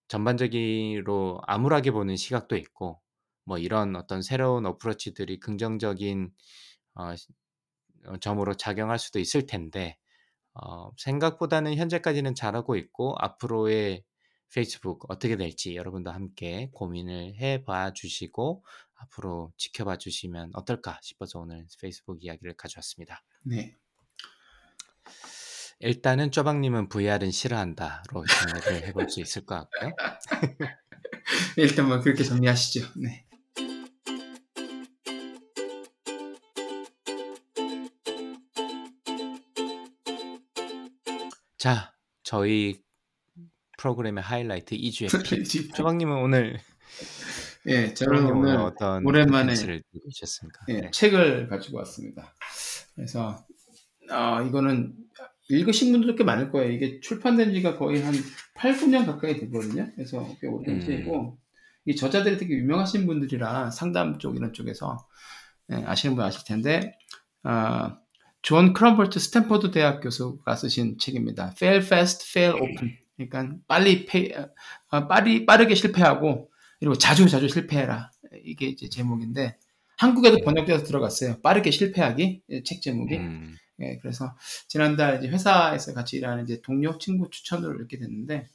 Speaker 1: 전반적으로 암울하게 보는 시각도 있고 뭐 이런 어떤 새로운 어프로치들이 긍정적인 어, 어, 점으로 작용할 수도 있을 텐데 어 생각보다는 현재까지는 잘하고 있고 앞으로의 페이스북 어떻게 될지 여러분도 함께 고민을 해봐 주시고 앞으로 지켜봐 주시면 어떨까 싶어서 오늘 페이스북 이야기를 가져왔습니다.
Speaker 2: 네.
Speaker 1: 일단은 쪼박님은 VR은 싫어한다로 정리를 해볼 수 있을 것 같고요.
Speaker 2: 일단 뭐 그렇게 정리하시죠. 네.
Speaker 1: 자, 저희 프로그램의 하이라이트 2주의 픽.
Speaker 2: 집-
Speaker 1: 쪼박님은 오늘
Speaker 2: 예, 저는
Speaker 1: 오늘
Speaker 2: 오늘
Speaker 1: 어떤
Speaker 2: 오랜만에
Speaker 1: 콘텐츠를 들고 오셨습니까?
Speaker 2: 예,
Speaker 1: 네.
Speaker 2: 책을 가지고 왔습니다. 그래서 아, 이거는 읽으신 분들도 꽤 많을 거예요. 이게 출판된 지가 거의 한 8, 9년 가까이 되거든요. 그래서 꽤 오래된
Speaker 1: 음.
Speaker 2: 책이고 이 저자들이 되게 유명하신 분들이라 상담 쪽 이런 쪽에서 예, 아시는 분 아실 텐데 아, 존 크럼볼츠 스탠퍼드 대학 교수가 쓰신 책입니다. Fail Fast, Fail Often. 그러니까 빨리 아, 빠리, 빠르게 실패하고 그리고 자주 자주 실패해라. 이게 이제 제목인데 한국에도 번역돼서 들어갔어요. 빠르게 실패하기 예, 책 제목이.
Speaker 1: 음,
Speaker 2: 예, 그래서 지난달 이제 회사에서 같이 일하는 이제 동료 친구 추천으로 이렇게 됐는데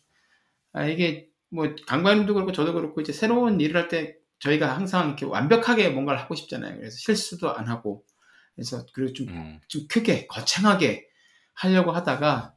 Speaker 2: 아, 이게 뭐 강박님도 그렇고 저도 그렇고 이제 새로운 일을 할 때 저희가 항상 이렇게 완벽하게 뭔가를 하고 싶잖아요. 그래서 실수도 안 하고 그래서 그리고 좀
Speaker 1: 음,
Speaker 2: 좀 크게 거창하게 하려고 하다가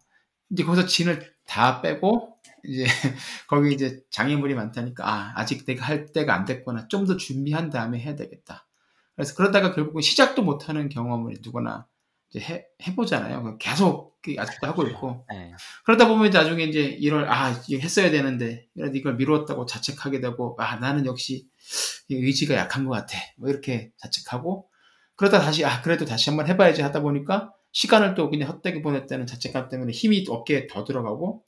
Speaker 2: 이제 거기서 진을 다 빼고 이제 거기 이제 장애물이 많다니까 아 아직 내가 할 때가 안 됐구나. 좀 더 준비한 다음에 해야 되겠다. 그래서 그러다가 결국은 시작도 못하는 경험을 누구나 이제 해, 해보잖아요. 계속 그 아직도 하고 있고.
Speaker 1: 네.
Speaker 2: 그러다 보면 나중에 이제 이걸 아 이거 했어야 되는데 이걸 미뤘다고 자책하게 되고 아 나는 역시 이 의지가 약한 것 같아. 뭐 이렇게 자책하고 그러다 다시 아 그래도 다시 한번 해봐야지 하다 보니까 시간을 또 그냥 헛되게 보냈다는 자책감 때문에 힘이 어깨에 더 들어가고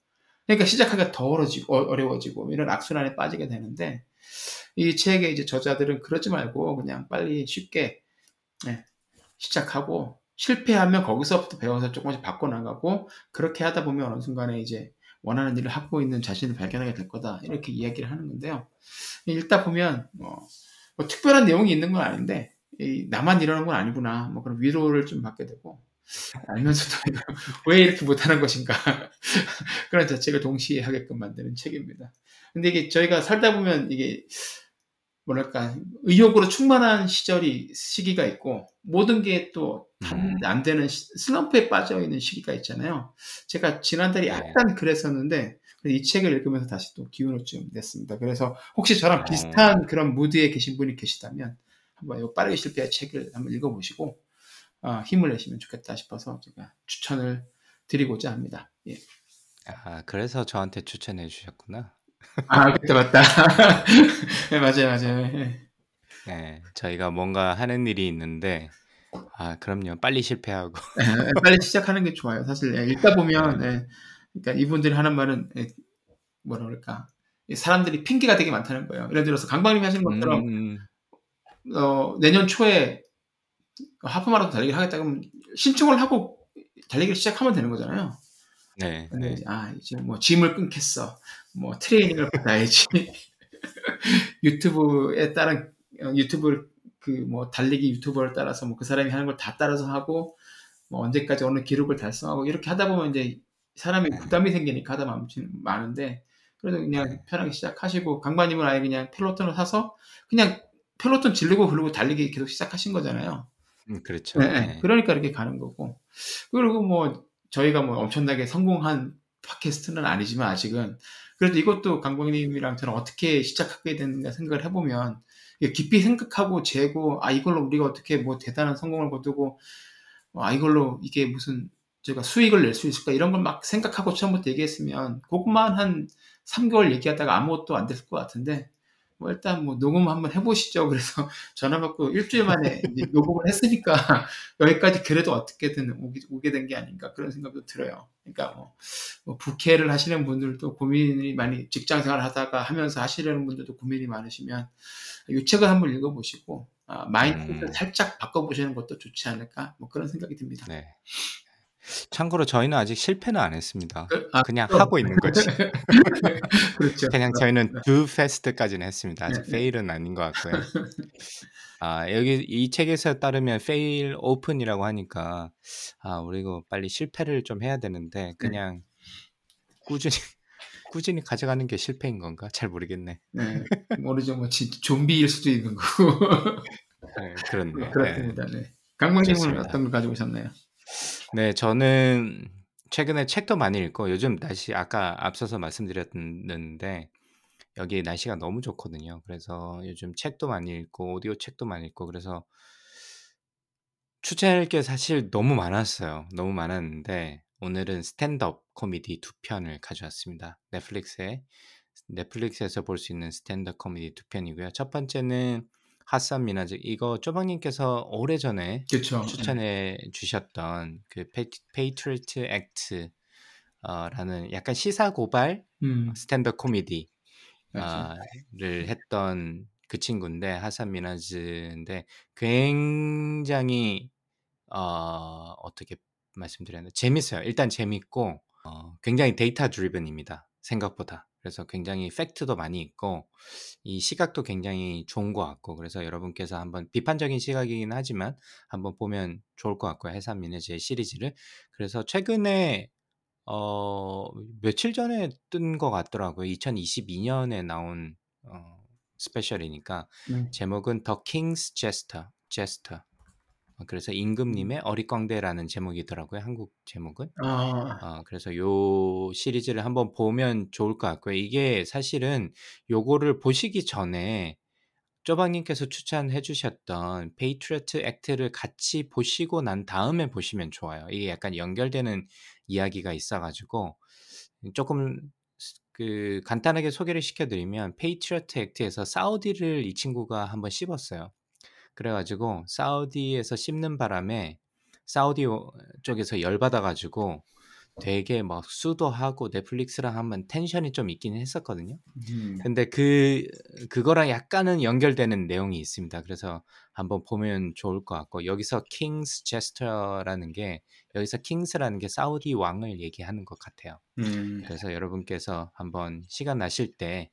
Speaker 2: 그러니까 시작하기가 더 어려지고 어- 어려워지고 이런 악순환에 빠지게 되는데 이 책의 이제 저자들은 그러지 말고 그냥 빨리 쉽게 예, 시작하고 실패하면 거기서부터 배워서 조금씩 바꿔나가고 그렇게 하다 보면 어느 순간에 이제 원하는 일을 하고 있는 자신을 발견하게 될 거다 이렇게 이야기를 하는 건데요. 읽다 보면 뭐, 뭐 특별한 내용이 있는 건 아닌데 이 나만 이러는 건 아니구나 뭐 그런 위로를 좀 받게 되고 알면서도 왜 이렇게 못하는 것인가 그런 자책을 동시에 하게끔 만드는 책입니다. 근데 이게 저희가 살다 보면 이게 뭐랄까 의욕으로 충만한 시절이 시기가 있고 모든 게 또안
Speaker 1: 음.
Speaker 2: 되는 시- 슬럼프에 빠져 있는 시기가 있잖아요. 제가 지난달에
Speaker 1: 네.
Speaker 2: 약간 그랬었는데 이 책을 읽으면서 다시 또 기운을 좀 냈습니다. 그래서 혹시 저랑
Speaker 1: 어.
Speaker 2: 비슷한 그런 무드에 계신 분이 계시다면 한번 이 빠르게 실패할 책을 한번 읽어보시고 아, 힘을 내시면 좋겠다 싶어서 제가 추천을 드리고자 합니다. 예.
Speaker 1: 아, 그래서 저한테 추천해 주셨구나.
Speaker 2: 아, 그때 맞다. 네, 맞아요, 맞아요. 예.
Speaker 1: 네, 저희가 뭔가 하는 일이 있는데, 아, 그럼요. 빨리 실패하고.
Speaker 2: 예, 빨리 시작하는 게 좋아요. 사실 예, 읽다 보면 예, 그러니까 이분들이 하는 말은 예, 뭐라 그럴까 이 사람들이 핑계가 되게 많다는 거예요. 예를 들어서 강박님이 하시는 것처럼
Speaker 1: 음,
Speaker 2: 어, 내년 초에 하프 마라톤 달리기를 하겠다 그러면 신청을 하고 달리기를 시작하면 되는 거잖아요.
Speaker 1: 네,
Speaker 2: 근데
Speaker 1: 네.
Speaker 2: 아 이제 뭐 짐을 끊겠어, 뭐 트레이닝을 받아야지, 유튜브에 따른 어, 유튜브 그 뭐 달리기 유튜버를 따라서 뭐 그 사람이 하는 걸 다 따라서 하고 뭐 언제까지 어느 기록을 달성하고 이렇게 하다 보면 이제 사람이 부담이 생기니까 하다 보면 많은데 그래도 그냥
Speaker 1: 네.
Speaker 2: 편하게 시작하시고 강박님은 아예 그냥 펠로톤을 사서 그냥 펠로톤 지르고 그러고 달리기 계속 시작하신 거잖아요.
Speaker 1: 음, 그렇죠.
Speaker 2: 네, 네.
Speaker 1: 네.
Speaker 2: 그러니까 이렇게 가는 거고. 그리고 뭐 저희가 뭐 엄청나게 성공한 팟캐스트는 아니지만 아직은 그래도 이것도 강광님이랑 저는 어떻게 시작하게 됐는가 생각을 해보면 깊이 생각하고 재고 아 이걸로 우리가 어떻게 뭐 대단한 성공을 거두고 아 이걸로 이게 무슨 제가 수익을 낼 수 있을까 이런 걸 막 생각하고 처음부터 얘기했으면 그것만 한 3개월 얘기하다가 아무것도 안 됐을 것 같은데 뭐 일단 뭐 녹음 한번 해보시죠. 그래서 전화 받고 일주일 만에 녹음을 했으니까 여기까지 그래도 어떻게든 오게, 오게 된 게 아닌가 그런 생각도 들어요. 그러니까 뭐, 뭐 부캐를 하시는 분들도 고민이 많이 직장 생활 하다가 하면서 하시려는 분들도 고민이 많으시면 이 책을 한번 읽어보시고 아, 마인드를
Speaker 1: 음.
Speaker 2: 살짝 바꿔보시는 것도 좋지 않을까 뭐 그런 생각이 듭니다.
Speaker 1: 네. 참고로 저희는 아직 실패는 안 했습니다.
Speaker 2: 그- 아,
Speaker 1: 그냥
Speaker 2: 그렇죠.
Speaker 1: 하고 있는 거지.
Speaker 2: 그렇죠.
Speaker 1: 그냥 저희는 do fast까지는 했습니다. 아직
Speaker 2: 네, 네.
Speaker 1: fail은 아닌 것 같고요. 아 여기 이 책에서 따르면 fail open이라고 하니까 아 우리 이거 빨리 실패를 좀 해야 되는데
Speaker 2: 네.
Speaker 1: 그냥 꾸준히 꾸준히 가져가는 게 실패인 건가? 잘 모르겠네.
Speaker 2: 네. 모르죠. 뭐진 좀비일 수도 있는 거고.
Speaker 1: 네, 그렇네. 네.
Speaker 2: 그렇습니다. 네. 강박님은
Speaker 1: 좋습니다.
Speaker 2: 어떤 걸 가지고 오셨나요?
Speaker 1: 네, 저는 최근에 책도 많이 읽고 요즘 날씨 아까 앞서서 말씀드렸는데 여기 날씨가 너무 좋거든요. 그래서 요즘 책도 많이 읽고 오디오 책도 많이 읽고 그래서 추천할 게 사실 너무 많았어요. 너무 많았는데 오늘은 스탠드업 코미디 두 편을 가져왔습니다. 넷플릭스에 넷플릭스에서 볼 수 있는 스탠드업 코미디 두 편이고요. 첫 번째는 하산 미나즈 이거 쪼박님께서 오래전에
Speaker 2: 그렇죠. 네.
Speaker 1: 추천해 주셨던 그 Patriot Act 어, 라는 약간 시사 고발
Speaker 2: 음.
Speaker 1: 스탠드업 코미디
Speaker 2: 맞아.
Speaker 1: 아, 를 했던 그 친구인데 하산 미나즈인데 굉장히 어, 어떻게 말씀드렸나 재밌어요. 일단 재밌고 어, 굉장히 데이터 드리븐입니다. 생각보다. 그래서 굉장히 팩트도 많이 있고 이 시각도 굉장히 좋은 것 같고 그래서 여러분께서 한번 비판적인 시각이긴 하지만 한번 보면 좋을 것 같고요. 해산 미네즈의 시리즈를 그래서 최근에 어, 며칠 전에 뜬 것 같더라고요. 2022년에 나온 어, 스페셜이니까
Speaker 2: 네.
Speaker 1: 제목은 The King's Jester. Jester. 어, 그래서 임금님의 어릿광대라는 제목이더라고요. 한국 제목은.
Speaker 2: 아,
Speaker 1: 어, 그래서 요 시리즈를 한번 보면 좋을 것 같고요. 이게 사실은 요거를 보시기 전에 쪼박님께서 추천해 주셨던 Patriot Act를 같이 보시고 난 다음에 보시면 좋아요. 이게 약간 연결되는 이야기가 있어가지고 조금 그 간단하게 소개를 시켜드리면 Patriot Act에서 사우디를 이 친구가 한번 씹었어요. 그래가지고 사우디에서 씹는 바람에 사우디 쪽에서 열받아가지고 되게 막 수도하고 넷플릭스랑 한번 tension이 좀 있긴 했었거든요.
Speaker 2: 음.
Speaker 1: 근데 그 그거랑 약간은 연결되는 내용이 있습니다. 그래서 한번 보면 좋을 것 같고 여기서 King's Jester라는 게 여기서 King's라는 게 사우디 왕을 얘기하는 것 같아요.
Speaker 2: 음.
Speaker 1: 그래서 여러분께서 한번 시간 나실 때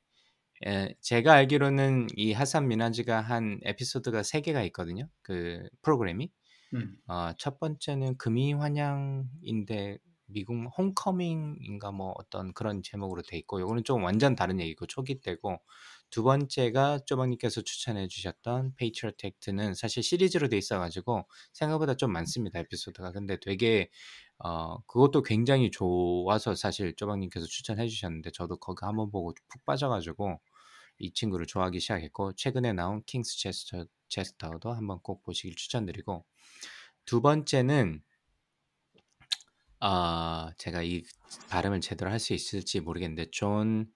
Speaker 1: 에, 제가 알기로는 이 하산 미나즈가 한 에피소드가 세 개가 있거든요. 그 프로그램이
Speaker 2: 음.
Speaker 1: 어, 첫 번째는 금의환향인데 미국 Homecoming인가 뭐 어떤 그런 제목으로 돼 있고 요거는 좀 완전 다른 얘기고 초기 때고 두 번째가 쪼박님께서 추천해 주셨던 Patriot Act는 사실 시리즈로 돼 있어 가지고 생각보다 좀 많습니다 에피소드가 근데 되게 어 그것도 굉장히 좋아서 사실 쪼박님께서 추천해 주셨는데 저도 거기 한번 보고 푹 빠져가지고 이 친구를 좋아하기 시작했고 최근에 나온 King's Jester Jester도 한번 꼭 보시길 추천드리고 두 번째는 아 제가 이 발음을 제대로 할 수 있을지 모르겠는데 존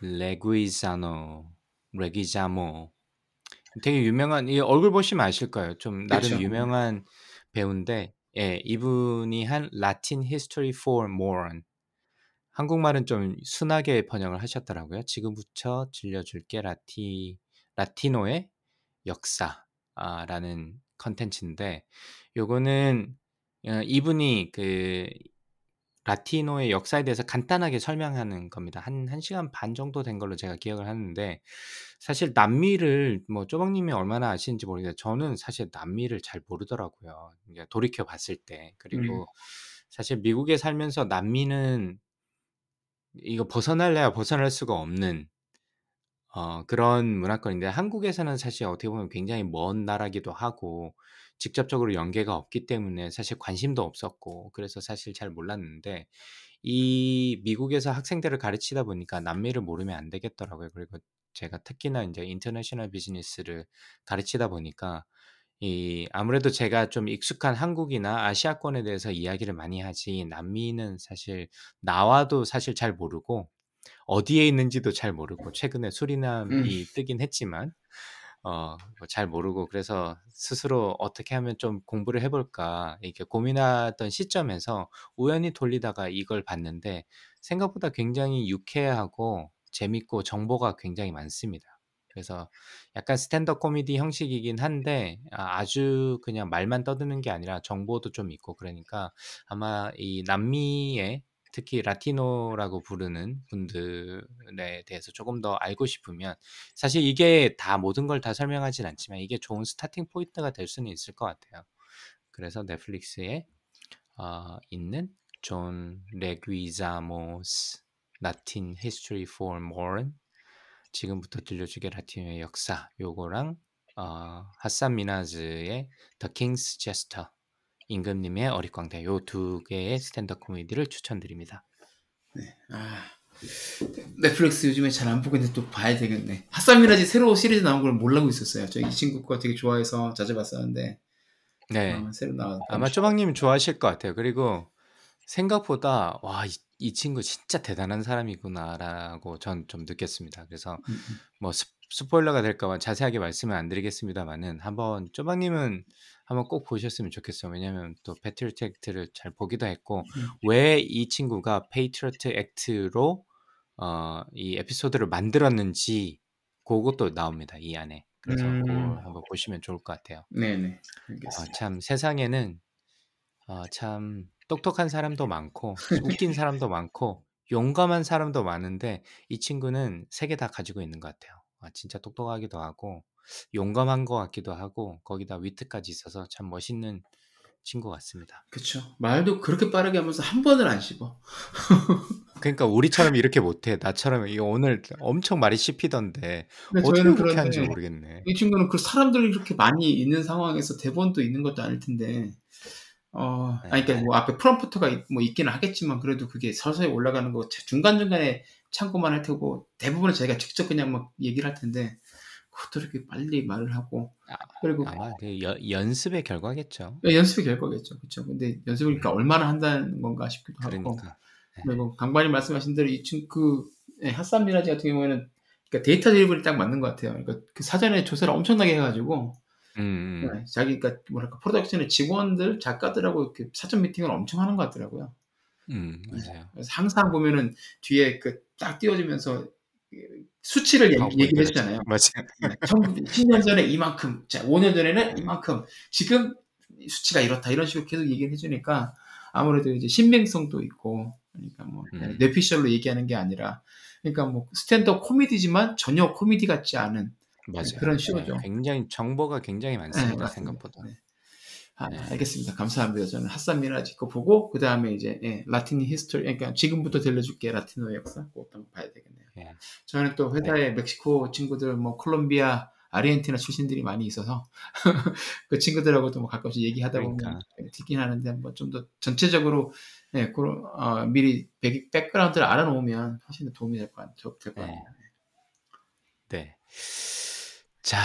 Speaker 1: 레귀자모 레귀자모 되게 유명한 이 얼굴 보시면 아실 거예요. 좀 나름
Speaker 2: 그쵸.
Speaker 1: 유명한 배우인데 예, 이분이 한 Latin History for Morons 한국말은 좀 순하게 번역을 하셨더라고요. 지금부터 들려줄게 라티 라티노의 역사라는 컨텐츠인데 요거는 어, 이분이 그 라티노의 역사에 대해서 간단하게 설명하는 겁니다. 한, 한 시간 반 정도 된 걸로 제가 기억을 하는데, 사실 남미를, 뭐, 쪼박님이 얼마나 아시는지 모르겠는데, 저는 사실 남미를 잘 모르더라고요. 돌이켜 봤을 때. 그리고
Speaker 2: 음.
Speaker 1: 사실 미국에 살면서 남미는 이거 벗어날래야 벗어날 수가 없는 어, 그런 문화권인데 한국에서는 사실 어떻게 보면 굉장히 먼 나라기도 하고 직접적으로 연계가 없기 때문에 사실 관심도 없었고 그래서 사실 잘 몰랐는데 이 미국에서 학생들을 가르치다 보니까 남미를 모르면 안 되겠더라고요. 그리고 제가 특히나 이제 인터내셔널 비즈니스를 가르치다 보니까 이 아무래도 제가 좀 익숙한 한국이나 아시아권에 대해서 이야기를 많이 하지 남미는 사실 나와도 사실 잘 모르고 어디에 있는지도 잘 모르고 최근에
Speaker 2: 음.
Speaker 1: 수리남이 뜨긴 했지만 어, 뭐잘 모르고 그래서 스스로 어떻게 하면 좀 공부를 해볼까 이렇게 고민하던 시점에서 우연히 돌리다가 이걸 봤는데 생각보다 굉장히 유쾌하고 재밌고 정보가 굉장히 많습니다. 그래서 약간 스탠드업 코미디 형식이긴 한데 아, 아주 그냥 말만 떠드는 게 아니라 정보도 좀 있고 그러니까 아마 이 남미의 특히 라티노라고 부르는 분들에 대해서 조금 더 알고 싶으면 사실 이게 다 모든 걸 다 설명하진 않지만 이게 좋은 starting point가 될 수는 있을 것 같아요. 그래서 넷플릭스에 어, 있는 존 레귀자모's Latin History for Morons 지금부터 들려줄게 라티노의 역사 요거랑 어, 하산 미나즈의 The King's Jester 임금님의 어릿광대 요 두 개의 스탠드업 코미디를 추천드립니다.
Speaker 2: 네. 아, 넷플릭스 요즘에 잘 안 보고 있는데 또 봐야 되겠네. 하산 미나즈 새로 시리즈 나온 걸 몰라고 있었어요. 저 이 친구 거 되게 좋아해서 자주 봤었는데
Speaker 1: 네.
Speaker 2: 아, 새로 나왔
Speaker 1: 아마 쪼박님 좋아하실 것 같아요. 그리고 생각보다 와, 이, 이 친구 진짜 대단한 사람이구나라고 전 좀 느꼈습니다. 그래서. 뭐 스, 스포일러가 될까봐 자세하게 말씀을 안 드리겠습니다만은 한번 쪼박님은 한번 꼭 보셨으면 좋겠어요. 왜냐면 또 Patriot Act를 잘 보기도 했고
Speaker 2: 음.
Speaker 1: 왜 이 친구가 Patriot Act로 어, 이 에피소드를 만들었는지 그것도 나옵니다. 이 안에. 그래서
Speaker 2: 음.
Speaker 1: 그걸 한번 보시면 좋을 것 같아요.
Speaker 2: 네네.
Speaker 1: 어,
Speaker 2: 알겠습니다.
Speaker 1: 참 세상에는 어, 참 똑똑한 사람도 많고 웃긴 사람도 많고 용감한 사람도 많은데 이 친구는 세 개 다 가지고 있는 것 같아요. 아, 진짜 똑똑하기도 하고 용감한 것 같기도 하고 거기다 위트까지 있어서 참 멋있는 친구 같습니다.
Speaker 2: 그쵸. 말도 그렇게 빠르게 하면서 한 번을 안 씹어.
Speaker 1: 그러니까 우리처럼 이렇게 못해. 나처럼 이거 오늘 엄청 말이 씹히던데 어떻게 그렇게 하는지 모르겠네.
Speaker 2: 이 친구는 그 사람들이 이렇게 많이 있는 상황에서 대본도 있는 것도 아닐 텐데 어, 아니, 그러니까 뭐 앞에 프롬프터가 있- 뭐 있기는 하겠지만 그래도 그게 서서히 올라가는 거 중간중간에 참고만 할 테고 대부분은 저희가 직접 그냥 막 얘기를 할 텐데 그것도 이렇게 빨리 말을 하고
Speaker 1: 아,
Speaker 2: 그리고
Speaker 1: 아마 그 여- 연습의 결과겠죠.
Speaker 2: 연습의 결과겠죠. 그렇죠. 근데 연습을 그러니까 얼마나 한다는 건가 싶기도 하고
Speaker 1: 그러니까.
Speaker 2: 그리고 강반이 말씀하신 대로 이 친구 그 예, 하산 미나즈 같은 경우에는 그러니까 data-driven이 딱 맞는 것 같아요. 그러니까 그 사전에 조사를 엄청나게 해가지고
Speaker 1: 음, 음.
Speaker 2: 네, 자기 그러니까 뭐랄까 production의 직원들 작가들하고 이렇게 사전 미팅을 엄청 하는 것 같더라고요.
Speaker 1: 음, 맞아요.
Speaker 2: 그래서 항상 보면은 뒤에 그 딱 띄워주면서 수치를
Speaker 1: 아,
Speaker 2: 얘기, 얘기를 해주잖아요.
Speaker 1: 맞아요.
Speaker 2: 네, 10년 전에 이만큼, 자, 5년 전에는 이만큼, 지금 수치가 이렇다 이런 식으로 계속 얘기를 해주니까 아무래도 이제 신빙성도 있고, 그러니까 뭐
Speaker 1: 음.
Speaker 2: 뇌피셜로 얘기하는 게 아니라, 그러니까 뭐 스탠드업 코미디지만 전혀 코미디 같지 않은
Speaker 1: 맞아요.
Speaker 2: 그런
Speaker 1: 네,
Speaker 2: 쇼죠.
Speaker 1: 굉장히 정보가 굉장히
Speaker 2: 네,
Speaker 1: 많습니다.
Speaker 2: 맞습니다.
Speaker 1: 생각보다.
Speaker 2: 네. 아,
Speaker 1: 네.
Speaker 2: 알겠습니다. 감사합니다. 저는 하산 미나즈 거 보고 그 다음에 이제 예, Latin History, 그러니까 지금부터 들려줄게 라틴어 역사 꼭 한번 봐야 되겠네요.
Speaker 1: 네.
Speaker 2: 저는 또 회사에 멕시코 친구들, 뭐 콜롬비아, 아르헨티나 출신들이 많이 있어서 그 친구들하고도 뭐 가끔씩 얘기하다 보면
Speaker 1: 그러니까.
Speaker 2: 듣긴 하는데 뭐 좀 더 전체적으로 예, 그런 어, 미리 back, background를 알아놓으면 훨씬 더 도움이 될 것 같아요.
Speaker 1: 네.
Speaker 2: 같아요.
Speaker 1: 네. 자,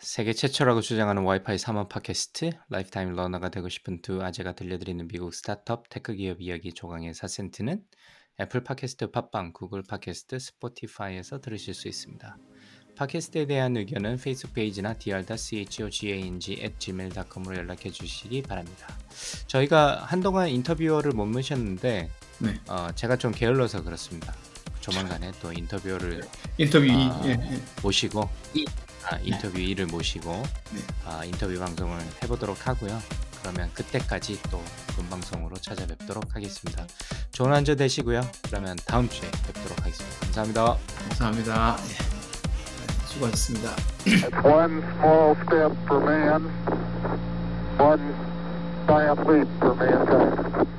Speaker 1: 세계 최초라고 주장하는 와이파이 3원 팟캐스트 lifetime learner가 되고 싶은 두 아재가 들려드리는 미국 스타트업 테크 기업 이야기 조강의 4센트는 애플 팟캐스트, 팟빵, 구글 팟캐스트, 스포티파이에서 들으실 수 있습니다. 팟캐스트에 대한 의견은 페이스북 페이지나 dr.chogang@gmail.com으로 연락해 주시기 바랍니다. 저희가 한동안 인터뷰어를 못 모셨는데
Speaker 2: 네.
Speaker 1: 어, 제가 좀 게을러서 그렇습니다. 조만간에 또 인터뷰어를
Speaker 2: 인터뷰 이
Speaker 1: 아,
Speaker 2: 예, 예.
Speaker 1: 모시고 아, 인터뷰 2를 모시고
Speaker 2: 네.
Speaker 1: 아, 인터뷰 방송을 해보도록 하고요. 그러면 그때까지 또 본방송으로 찾아뵙도록 하겠습니다. 좋은 한주 되시고요. 그러면 다음 주에 뵙도록 하겠습니다. 감사합니다.
Speaker 2: 감사합니다. 예. 네, 수고하셨습니다.
Speaker 3: One small step for man, one giant leap for mankind.